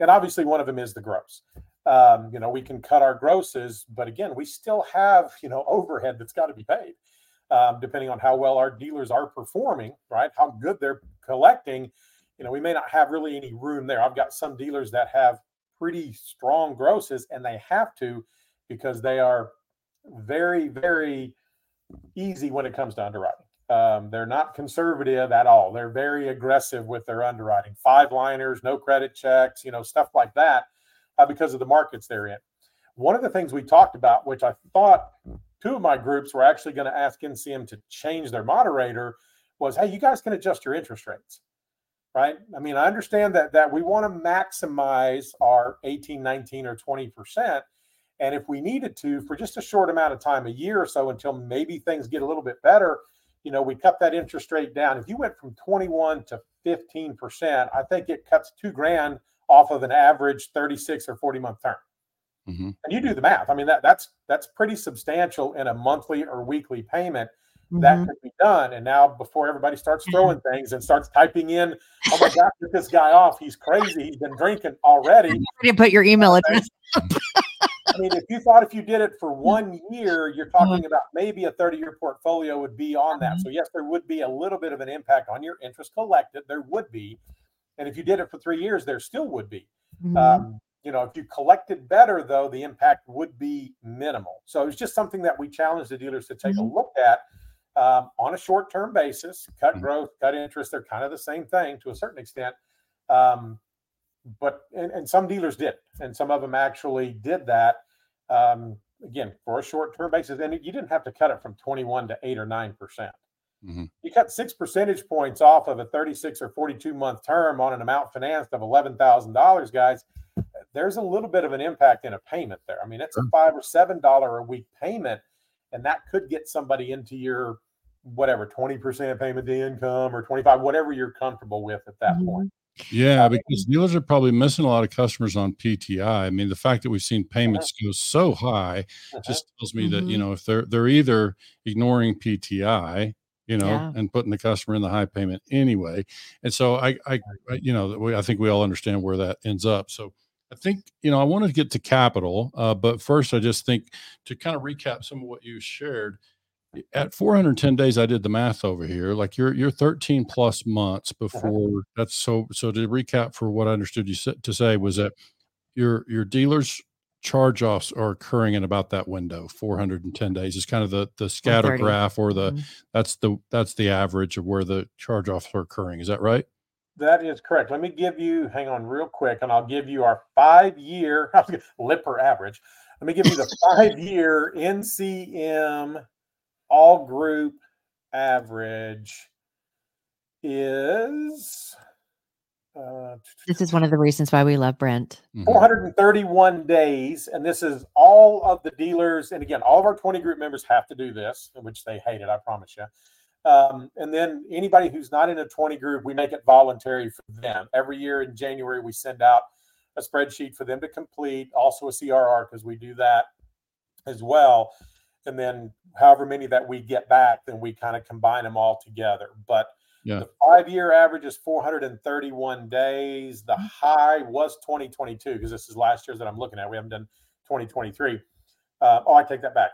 And obviously, one of them is the gross um, you know, we can cut our grosses, but again, we still have, you know, overhead that's got to be paid, um, depending on how well our dealers are performing, right? How good they're collecting. You know, we may not have really any room there. I've got some dealers that have pretty strong grosses, and they have to because they are very, very easy when it comes to underwriting. Um, they're not conservative at all. They're very aggressive with their underwriting. Five liners, no credit checks, you know, stuff like that uh, because of the markets they're in. One of the things we talked about, which I thought two of my groups were actually going to ask NCM to change their moderator, was hey, you guys can adjust your interest rates. Right. I mean, I understand that that we want to maximize our 18, 19, or 20%. And if we needed to, for just a short amount of time, a year or so, until maybe things get a little bit better, you know, we cut that interest rate down. If you went from 21 to 15%, I think it cuts two grand off of an average 36 or 40 month term. Mm-hmm. And you do the math. I mean, that that's that's pretty substantial in a monthly or weekly payment. Mm-hmm. That could be done. And now, before everybody starts throwing things and starts typing in, "Oh my God, get this guy off! He's crazy. He's been drinking already." You put your email address. I mean, if you thought if you did it for one year, you're uh-huh. talking about maybe a 30 year portfolio would be on that. Mm-hmm. So, yes, there would be a little bit of an impact on your interest collected. There would be. And if you did it for three years, there still would be. Mm-hmm. Um, you know, if you collected better, though, the impact would be minimal. So it's just something that we challenge the dealers to take mm-hmm. a look at um, on a short term basis. Cut mm-hmm. growth, cut interest, they're kind of the same thing to a certain extent. Um, but and, and, some dealers did, and some of them actually did that. Um, again, for a short term basis, and you didn't have to cut it from 21 to 8 or 9 percent. Mm-hmm. You cut six percentage points off of a 36 or 42 month term on an amount financed of $11,000, guys. There's a little bit of an impact in a payment there. I mean, it's a five or seven dollar a week payment, and that could get somebody into your whatever 20% payment to income or 25, whatever you're comfortable with at that mm-hmm. point. Yeah, because dealers are probably missing a lot of customers on PTI. I mean, the fact that we've seen payments uh-huh. go so high uh-huh. just tells me mm-hmm. that you mm-hmm. know if they're they're either ignoring PTI you know, yeah. and putting the customer in the high payment anyway. And so I, I, you know, I think we all understand where that ends up. So I think, you know, I want to get to capital, uh, but first I just think to kind of recap some of what you shared, at 410 days i did the math over here like you're you're 13 plus months uh-huh. before that's so so to recap for what i understood you to say was that your your dealers charge offs are occurring in about that window 410 days is kind of the the scatter graph or the mm-hmm. that's the that's the average of where the charge offs are occurring is that right? That is correct. Let me give you hang on real quick and i'll give you our five year lipper average. Let me give you the five year ncm all group average is uh, this is one of the reasons why we love Brent. Mm-hmm. 431 days, and this is all of the dealers. And again, all of our 20 group members have to do this, which they hate it, I promise you. Um, and then anybody who's not in a 20 group, we make it voluntary for them. Every year in January, we send out a spreadsheet for them to complete, also a CRR, because we do that as well. And then however many that we get back, then we kind of combine them all together. But yeah. The five year average is 431 days. The mm-hmm. high was 2022 because this is last year's that I'm looking at. We haven't done 2023. Uh, oh, I take that back.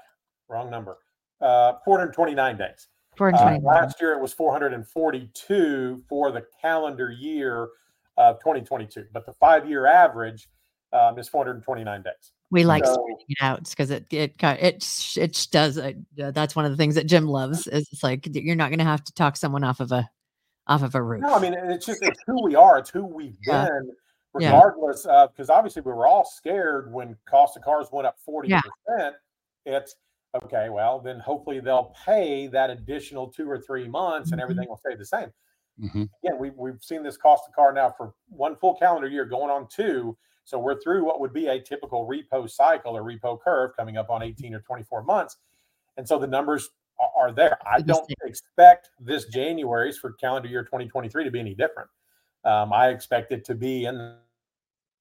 Wrong number. Uh, 429 days. 429. Uh, last year it was 442 for the calendar year of 2022, but the five year average um, is 429 days. We like so, spreading it out because it it it it does. Uh, that's one of the things that Jim loves. Is it's like you're not going to have to talk someone off of a off of a roof. No, I mean it's just it's who we are. It's who we've yeah. been, regardless yeah. of because obviously we were all scared when cost of cars went up forty yeah. percent. It's okay. Well, then hopefully they'll pay that additional two or three months, mm-hmm. and everything will stay the same. Mm-hmm. Again, we we've seen this cost of car now for one full calendar year, going on two. So we're through what would be a typical repo cycle or repo curve coming up on 18 or 24 months. And so the numbers are there. I don't expect this January's for calendar year 2023 to be any different. Um, I expect it to be in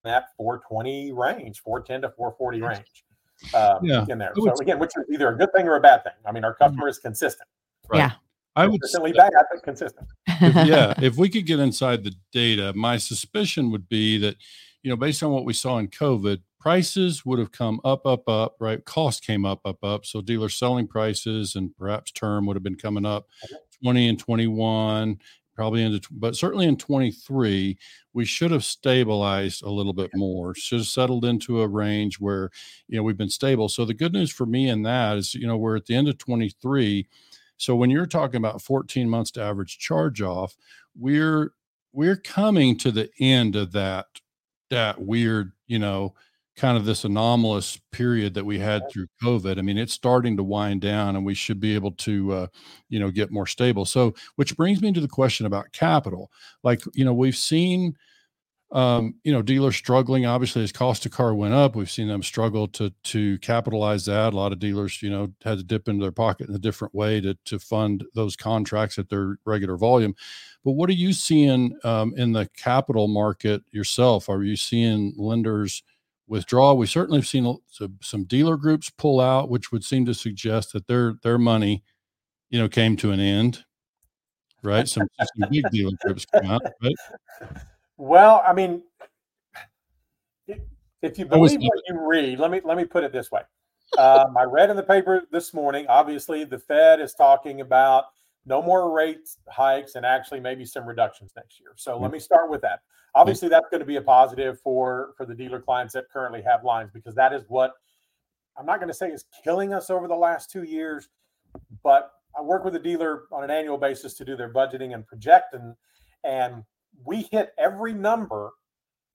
that 420 range, 410 to 440 range um, yeah. in there. So again, which is either a good thing or a bad thing. I mean, our mm-hmm. customer is consistent. Right? Yeah. I would consistently bad, I think consistent. If, yeah, if we could get inside the data, my suspicion would be that, you know, based on what we saw in COVID, prices would have come up, up, up, right? Cost came up, up, up. So dealer selling prices and perhaps term would have been coming up 20 and 21, probably into, but certainly in 23, we should have stabilized a little bit more, should have settled into a range where, you know, we've been stable. So the good news for me in that is, you know, we're at the end of 23. So when you're talking about 14 months to average charge off, we're, we're coming to the end of that, that weird, you know, kind of this anomalous period that we had through COVID. I mean, it's starting to wind down, and we should be able to, uh, you know, get more stable. So, which brings me to the question about capital. Like, you know, we've seen, um, you know, dealers struggling. Obviously, as cost of car went up, we've seen them struggle to to capitalize that. A lot of dealers, you know, had to dip into their pocket in a different way to to fund those contracts at their regular volume. But what are you seeing um, in the capital market yourself? Are you seeing lenders? Withdraw. We certainly have seen some dealer groups pull out, which would seem to suggest that their their money, you know, came to an end. Right, some, some big dealer groups come out. Right? Well, I mean, if you believe what you read, let me let me put it this way. Um, I read in the paper this morning. Obviously, the Fed is talking about no more rate hikes and actually maybe some reductions next year. So let mm-hmm. me start with that. Obviously mm-hmm. that's going to be a positive for for the dealer clients that currently have lines because that is what i'm not going to say is killing us over the last two years but i work with a dealer on an annual basis to do their budgeting and projecting and we hit every number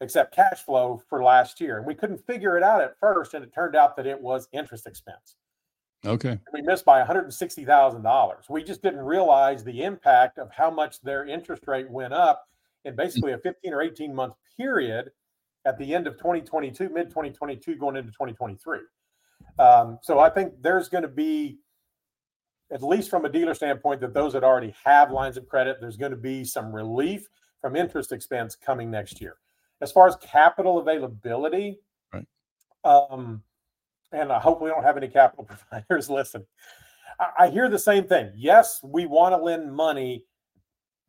except cash flow for last year and we couldn't figure it out at first and it turned out that it was interest expense okay we missed by $160000 we just didn't realize the impact of how much their interest rate went up in basically a 15 or 18 month period at the end of 2022, mid 2022, going into 2023. Um, so I think there's going to be, at least from a dealer standpoint, that those that already have lines of credit, there's going to be some relief from interest expense coming next year. As far as capital availability, right. um, and I hope we don't have any capital providers listen. I, I hear the same thing. Yes, we want to lend money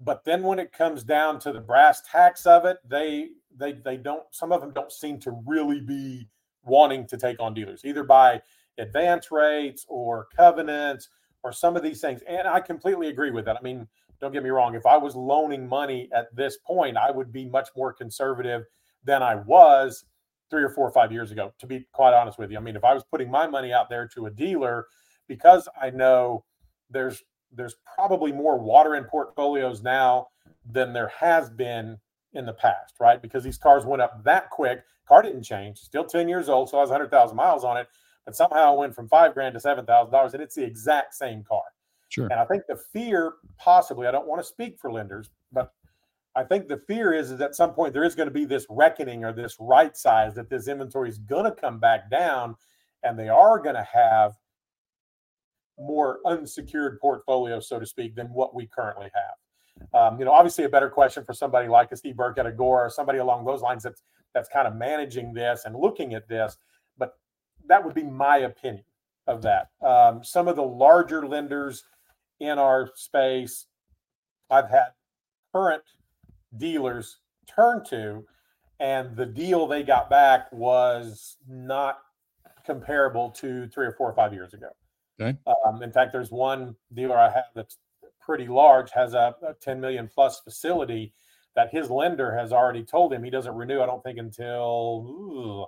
but then when it comes down to the brass tacks of it, they they they don't. Some of them don't seem to really be wanting to take on dealers either by advance rates or covenants or some of these things. And I completely agree with that. I mean, don't get me wrong. If I was loaning money at this point, I would be much more conservative than I was three or four or five years ago, to be quite honest with you. I mean, if I was putting my money out there to a dealer, because I know there's there's probably more water in portfolios now than there has been in the past, right? Because these cars went up that quick. Car didn't change, still 10 years old, so I has 100,000 miles on it, but somehow it went from five grand to $7,000, and it's the exact same car. Sure. And I think the fear, possibly, I don't want to speak for lenders, but I think the fear is, is at some point there is going to be this reckoning or this right size that this inventory is going to come back down and they are going to have more unsecured portfolio, so to speak, than what we currently have. Um, you know, obviously, a better question for somebody like a Steve Burke at Agora or somebody along those lines that's that's kind of managing this and looking at this. But that would be my opinion of that. Um, some of the larger lenders in our space, I've had current dealers turn to, and the deal they got back was not comparable to three or four or five years ago. Okay. Um, in fact, there's one dealer I have that's pretty large, has a, a 10 million plus facility that his lender has already told him he doesn't renew, I don't think, until ooh,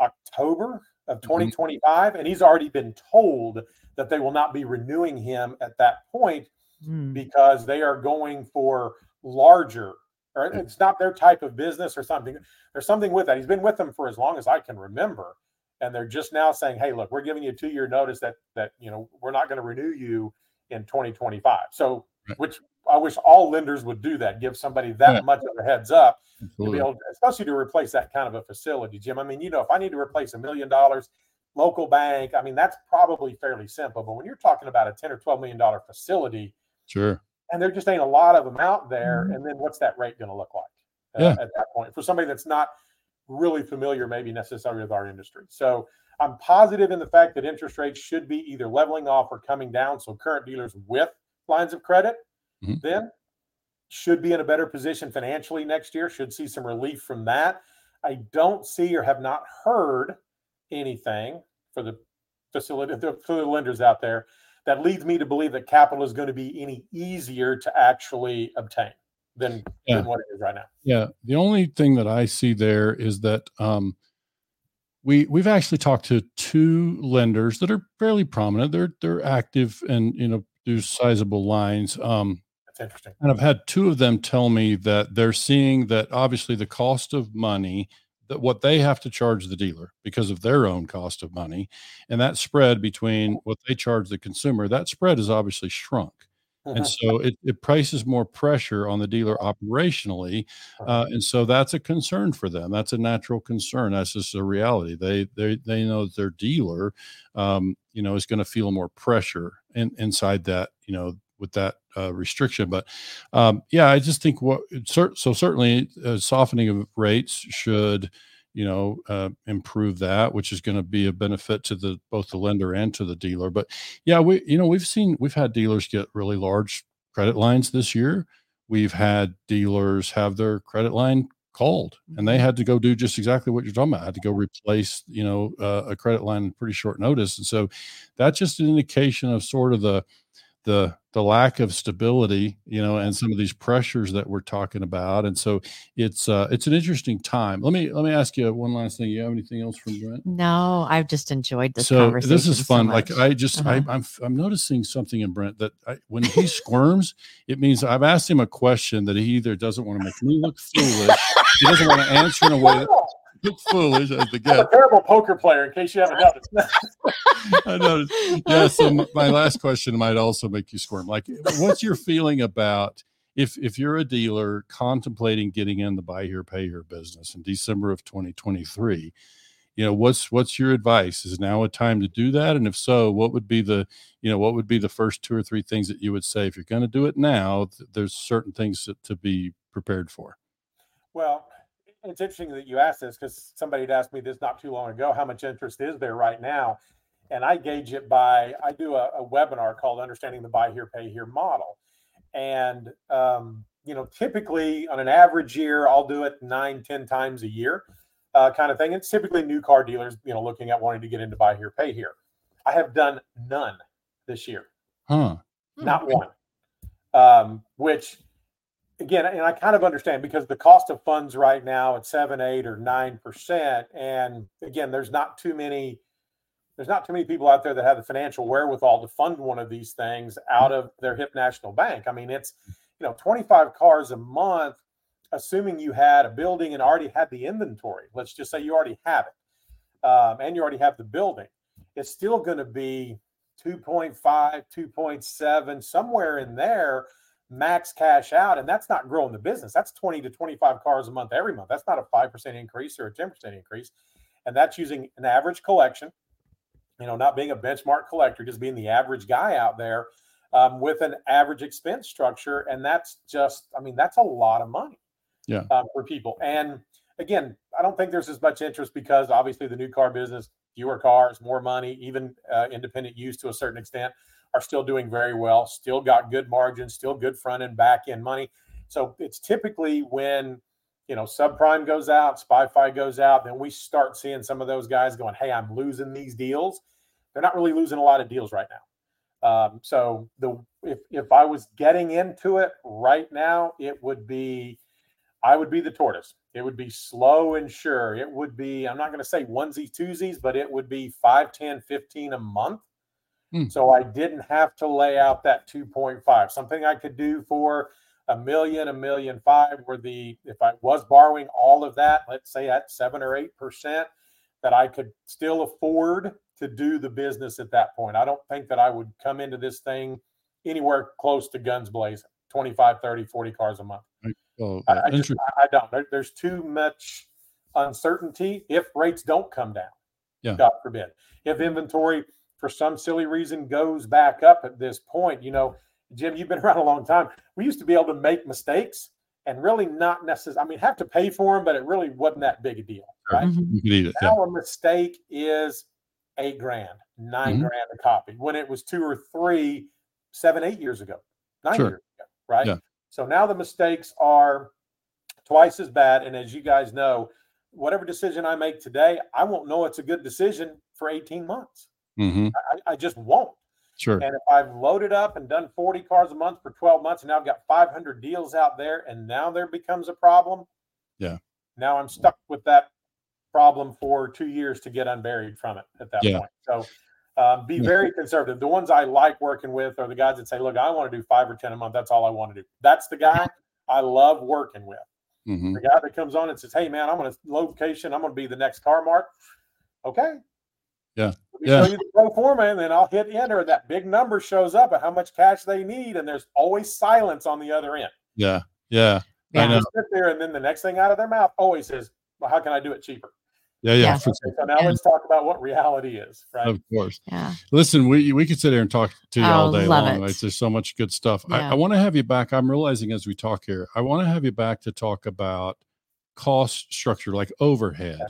October of 2025. Mm-hmm. And he's already been told that they will not be renewing him at that point mm. because they are going for larger, or it's not their type of business or something. There's something with that. He's been with them for as long as I can remember and they're just now saying, "Hey, look, we're giving you a two-year notice that that you know we're not going to renew you in 2025." So, which I wish all lenders would do that, give somebody that yeah. much of a heads up Absolutely. to be able, to, especially to replace that kind of a facility, Jim. I mean, you know, if I need to replace a million dollars, local bank, I mean, that's probably fairly simple. But when you're talking about a 10 or 12 million dollar facility, sure, and there just ain't a lot of them out there, mm-hmm. and then what's that rate going to look like uh, yeah. at that point for somebody that's not really familiar, maybe necessarily with our industry. So I'm positive in the fact that interest rates should be either leveling off or coming down. So current dealers with lines of credit mm-hmm. then should be in a better position financially next year, should see some relief from that. I don't see or have not heard anything for the facility for the lenders out there that leads me to believe that capital is going to be any easier to actually obtain than, yeah. than what it is right now. Yeah. The only thing that I see there is that um, we we've actually talked to two lenders that are fairly prominent. They're they're active and you know do sizable lines. Um, That's interesting. And I've had two of them tell me that they're seeing that obviously the cost of money that what they have to charge the dealer because of their own cost of money and that spread between what they charge the consumer that spread is obviously shrunk. And uh-huh. so it, it places more pressure on the dealer operationally uh, and so that's a concern for them. That's a natural concern that's just a reality. They they, they know that their dealer um, you know is going to feel more pressure in, inside that you know with that uh, restriction but um, yeah i just think what so certainly uh, softening of rates should you know uh, improve that which is going to be a benefit to the both the lender and to the dealer but yeah we you know we've seen we've had dealers get really large credit lines this year we've had dealers have their credit line called and they mm-hmm. had to go do just exactly what you're talking about had to go replace you know uh, a credit line in pretty short notice and so that's just an indication of sort of the the the lack of stability you know and some of these pressures that we're talking about and so it's uh it's an interesting time. Let me let me ask you one last thing. You have anything else from brent? No i've just enjoyed this so this is fun so like i just uh-huh. I, am I'm, I'm noticing something in brent that I, when he squirms it means i've asked him a question that he either doesn't want to make me look foolish he doesn't want to answer in a way that, look foolish as the guest. I'm a terrible poker player, in case you haven't noticed. I noticed. Yeah. So my last question might also make you squirm. Like, what's your feeling about if if you're a dealer contemplating getting in the buy here, pay here business in December of 2023? You know, what's what's your advice? Is now a time to do that? And if so, what would be the you know what would be the first two or three things that you would say if you're going to do it now? There's certain things to, to be prepared for. Well, it's interesting that you asked this because somebody had asked me this not too long ago. How much interest is there right now? And I gauge it by I do a, a webinar called "Understanding the Buy Here, Pay Here" model, and um, you know, typically on an average year, I'll do it nine, ten times a year, uh, kind of thing. It's typically new car dealers, you know, looking at wanting to get into buy here, pay here. I have done none this year. Huh. not one. Um, which again, and I kind of understand because the cost of funds right now at seven, eight, or nine percent, and again, there's not too many. There's not too many people out there that have the financial wherewithal to fund one of these things out of their HIP National Bank. I mean, it's you know 25 cars a month, assuming you had a building and already had the inventory. Let's just say you already have it, um, and you already have the building. It's still going to be 2.5, 2.7, somewhere in there, max cash out. And that's not growing the business. That's 20 to 25 cars a month every month. That's not a 5% increase or a 10% increase. And that's using an average collection, you know, not being a benchmark collector, just being the average guy out there um, with an average expense structure. And that's just, I mean, that's a lot of money Yeah. uh, for people. And again, I don't think there's as much interest because obviously the new car business, fewer cars, more money, even uh, independent use to a certain extent are still doing very well, still got good margins, still good front and back end money. So it's typically when you know subprime goes out, SpyFi goes out, then we start seeing some of those guys going, "Hey, I'm losing these deals." They're not really losing a lot of deals right now. Um, so the if if I was getting into it right now, it would be I would be the tortoise. It would be slow and sure. It would be, I'm not going to say onesies, twosies, but it would be 5, 10, 15 a month. Hmm. So I didn't have to lay out that 2.5, something I could do for a million, a million five, where the, if I was borrowing all of that, let's say at seven or 8%, that I could still afford to do the business at that point. I don't think that I would come into this thing anywhere close to guns blazing 25, 30, 40 cars a month. Oh, I, I, just. I I don't. There, there's too much uncertainty if rates don't come down. Yeah. God forbid. If inventory, for some silly reason, goes back up at this point, you know, Jim, you've been around a long time. We used to be able to make mistakes and really not necessarily, I mean, have to pay for them, but it really wasn't that big a deal. Right. Mhm. Eat it. Yeah. Now a mistake is eight grand, 9 Mhm. grand a copy when it was two or three, seven, eight years ago, nine Sure. years ago, right? Yeah. So now the mistakes are twice as bad. And as you guys know, whatever decision I make today, I won't know it's a good decision for 18 months. Hmm I, I just won't. Sure. And if I've loaded up and done 40 cars a month for 12 months, and now I've got 500 deals out there, and now there becomes a problem. Yeah. Now I'm stuck with that problem for two years to get unburied from it at that Yeah. point. So um, be very conservative. The ones I like working with are the guys that say, look, I want to do five or 10 a month. That's all I want to do. That's the guy I love working with. hmm The guy that comes on and says, hey, man, I'm going to location. I'm going to be the next CarMax. Okay. Yeah. Let me Yeah. show you the pro forma, and then I'll hit enter. That big number shows up at how much cash they need, and there's always silence on the other end. Yeah. Yeah. I know. They sit there, and then the next thing out of their mouth always is, "Well, how can I do it cheaper?" Yeah. Yeah. Yeah. Okay, so now Yeah. let's talk about what reality is, right? Of course. Yeah. Listen, we we could sit here and talk to you all Oh, day love long. it. Right? There's so much good stuff. I, Yeah. I want to have you back. I'm realizing as we talk here, I want to have you back to talk about cost structure, like overhead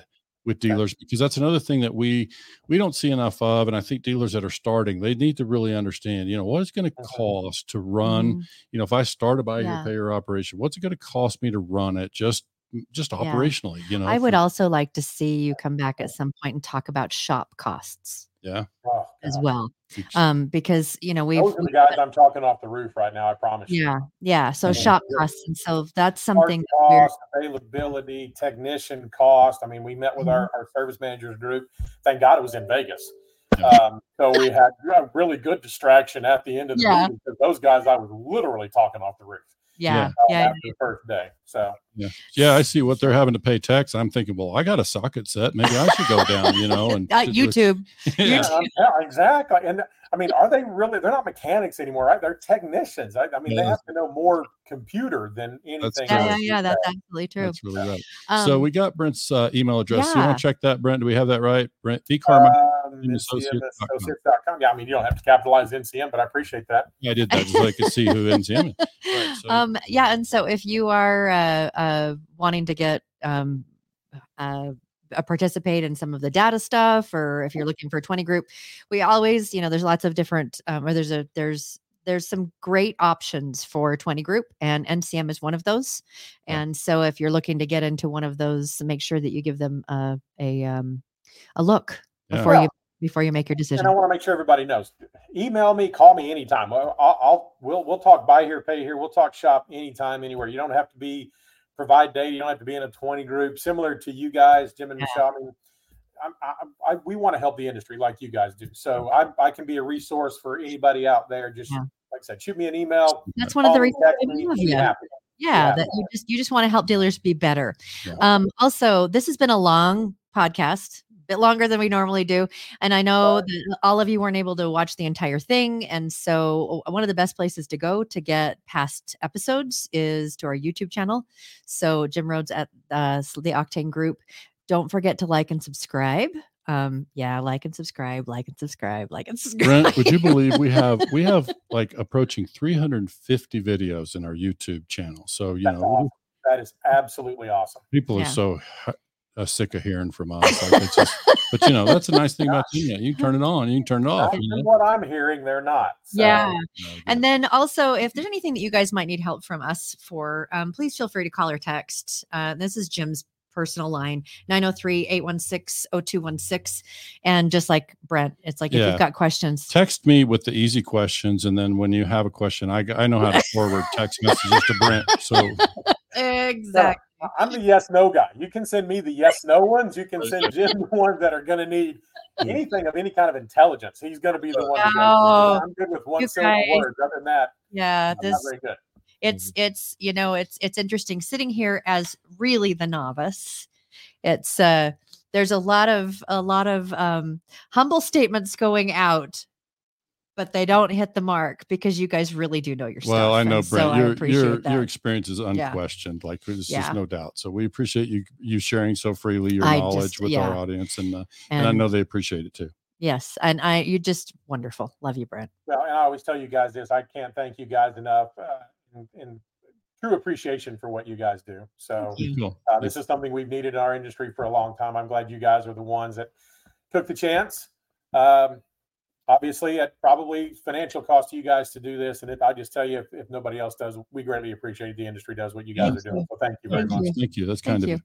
with dealers, because that's another thing that we we don't see enough of. And I think dealers that are starting, they need to really understand, you know, what it's going to Mhm. cost to run. Mhm. You know, if I start a buy Yeah. pay your operation, what's it going to cost me to run it? Just just Yeah. operationally, you know. I would for- also like to see you come back at some point and talk about shop costs yeah. Oh, as well. Um, because you know we've Those are the we've guys I'm talking off the roof right now. I promise you. yeah yeah so Yeah. shop Yeah. costs and so that's Part something that we're cost, availability, technician cost. I mean, we met with our, our service managers group. Thank God it was in Vegas. Yeah. Um, so we had a really good distraction at the end of the Yeah. meeting because those guys I was literally talking off the roof yeah yeah, after the first day. So Yeah. Yeah, I see what they're having to pay tax. I'm thinking, well, I got a socket set. Maybe I should go down, you know, and Uh, to do youtube Yeah. um, yeah, exactly. And I mean, are they really? They're not mechanics anymore, right? They're technicians. I, I mean, they have to know more computer than anything. yeah yeah yeah that's absolutely true That's really right. um, so we got Brent's uh, email address. You want to check that, Brent? Do we have that right? Brent V. Carmen. Um, NCM Associates.com. NCMassociates.com. Yeah, I mean, you don't have to capitalize NCM, but I appreciate that. Yeah, I did that just so I could see who NCM is. Right, so- um yeah and so if you are uh, uh wanting to get um uh uh, participate in some of the data stuff or if you're looking for a 20 group we always you know there's lots of different um, or there's a there's there's some great options for 20 group and ncm is one of those and so if you're looking to get into one of those make sure that you give them uh, a um a look Yeah. before Yeah. you before you make your decision. And I want to make sure everybody knows. Email me, call me anytime. I'll, I'll we'll we'll talk buy here, pay here. We'll talk shop anytime, anywhere. You don't have to be provide data. You don't have to be in a 20 group. Similar to you guys, Jim and Yeah. Michelle. I mean, I, I, I, we want to help the industry like you guys do. So I, I can be a resource for anybody out there. Just Yeah. like I said, shoot me an email. That's one of the reasons text I me, love be you. happy. yeah, Yeah. that you just you just want to help dealers be better um also this has been a long podcast a bit longer than we normally do and i know Right. that all of you weren't able to watch the entire thing and so uh, one of the best places to go to get past episodes is to our youtube channel so jim Rhoads at uh, the octane group don't forget to like and subscribe um yeah like and subscribe like and subscribe like and subscribe Brent, would you believe we have we have like approaching 350 videos in our YouTube channel? So you That's know awesome. That is absolutely awesome. people Yeah. are so h- uh, sick of hearing from us. Like it's just, but you know that's a nice thing about the internet. You can turn it on, you can turn it off. From You know? what I'm hearing, they're not. So, yeah And then also, if there's anything that you guys might need help from us for, um, please feel free to call or text. Uh, this is Jim's personal line 903 816 0216. And just like Brent, it's like if you've got questions, text me with the easy questions, and then when you have a question, I I know how to forward text messages to Brent. So exactly. I'm the yes no guy. You can send me the yes no ones. You can send Jim the ones that are going to need anything of any kind of intelligence. He's going to be the one. to go Oh. I'm good with one you syllable guys. words. Other than that, Yeah. I'm not This, very good. it's, it's, you know, it's, it's interesting sitting here as really the novice. It's, uh, there's a lot of, a lot of, um, humble statements going out. But they don't hit the mark because you guys really do know your stuff. well, I know and so Brent, I your appreciate your that. your experience is unquestioned. Like there's Yeah. just no doubt. So we appreciate you you sharing so freely your I knowledge just- with yeah. our audience, and uh, and I know they appreciate it too. Yes, and I you're just wonderful. Love you, Brent. Well, and I always tell you guys this. I can't thank you guys enough. Uh, in, in true appreciation for what you guys do. So uh, this is something we've needed in our industry for a long time. I'm glad you guys are the ones that took the chance. Um, obviously, at probably financial cost to you guys to do this, and if I just tell you, if, if nobody else does, we greatly appreciate the industry does what you guys are doing. So thank you very Thank much. you. Thank you. That's Thank kind you. of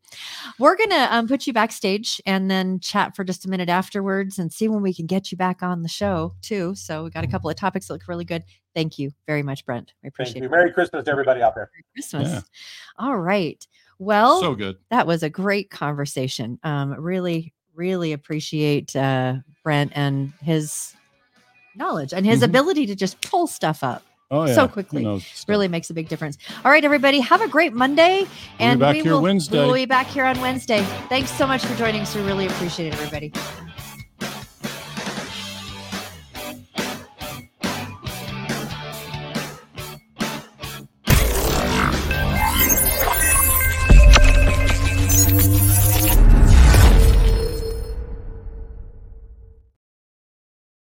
We're gonna um, put you backstage and then chat for just a minute afterwards and see when we can get you back on the show too. So we got a couple of topics that look really good. Thank you very much, Brent. We Thank appreciate you. it. Merry Christmas to everybody out there. Merry Christmas. Yeah. All right. Well, so good. that was a great conversation. Um, really, really appreciate uh, Brent and his knowledge and his Mhm. ability to just pull stuff up. Oh yeah. so quickly. really makes a big difference. All right, everybody, have a great Monday. And we'll be back here will, Wednesday. We'll be back here on Wednesday. Thanks so much for joining us. We really appreciate it, everybody.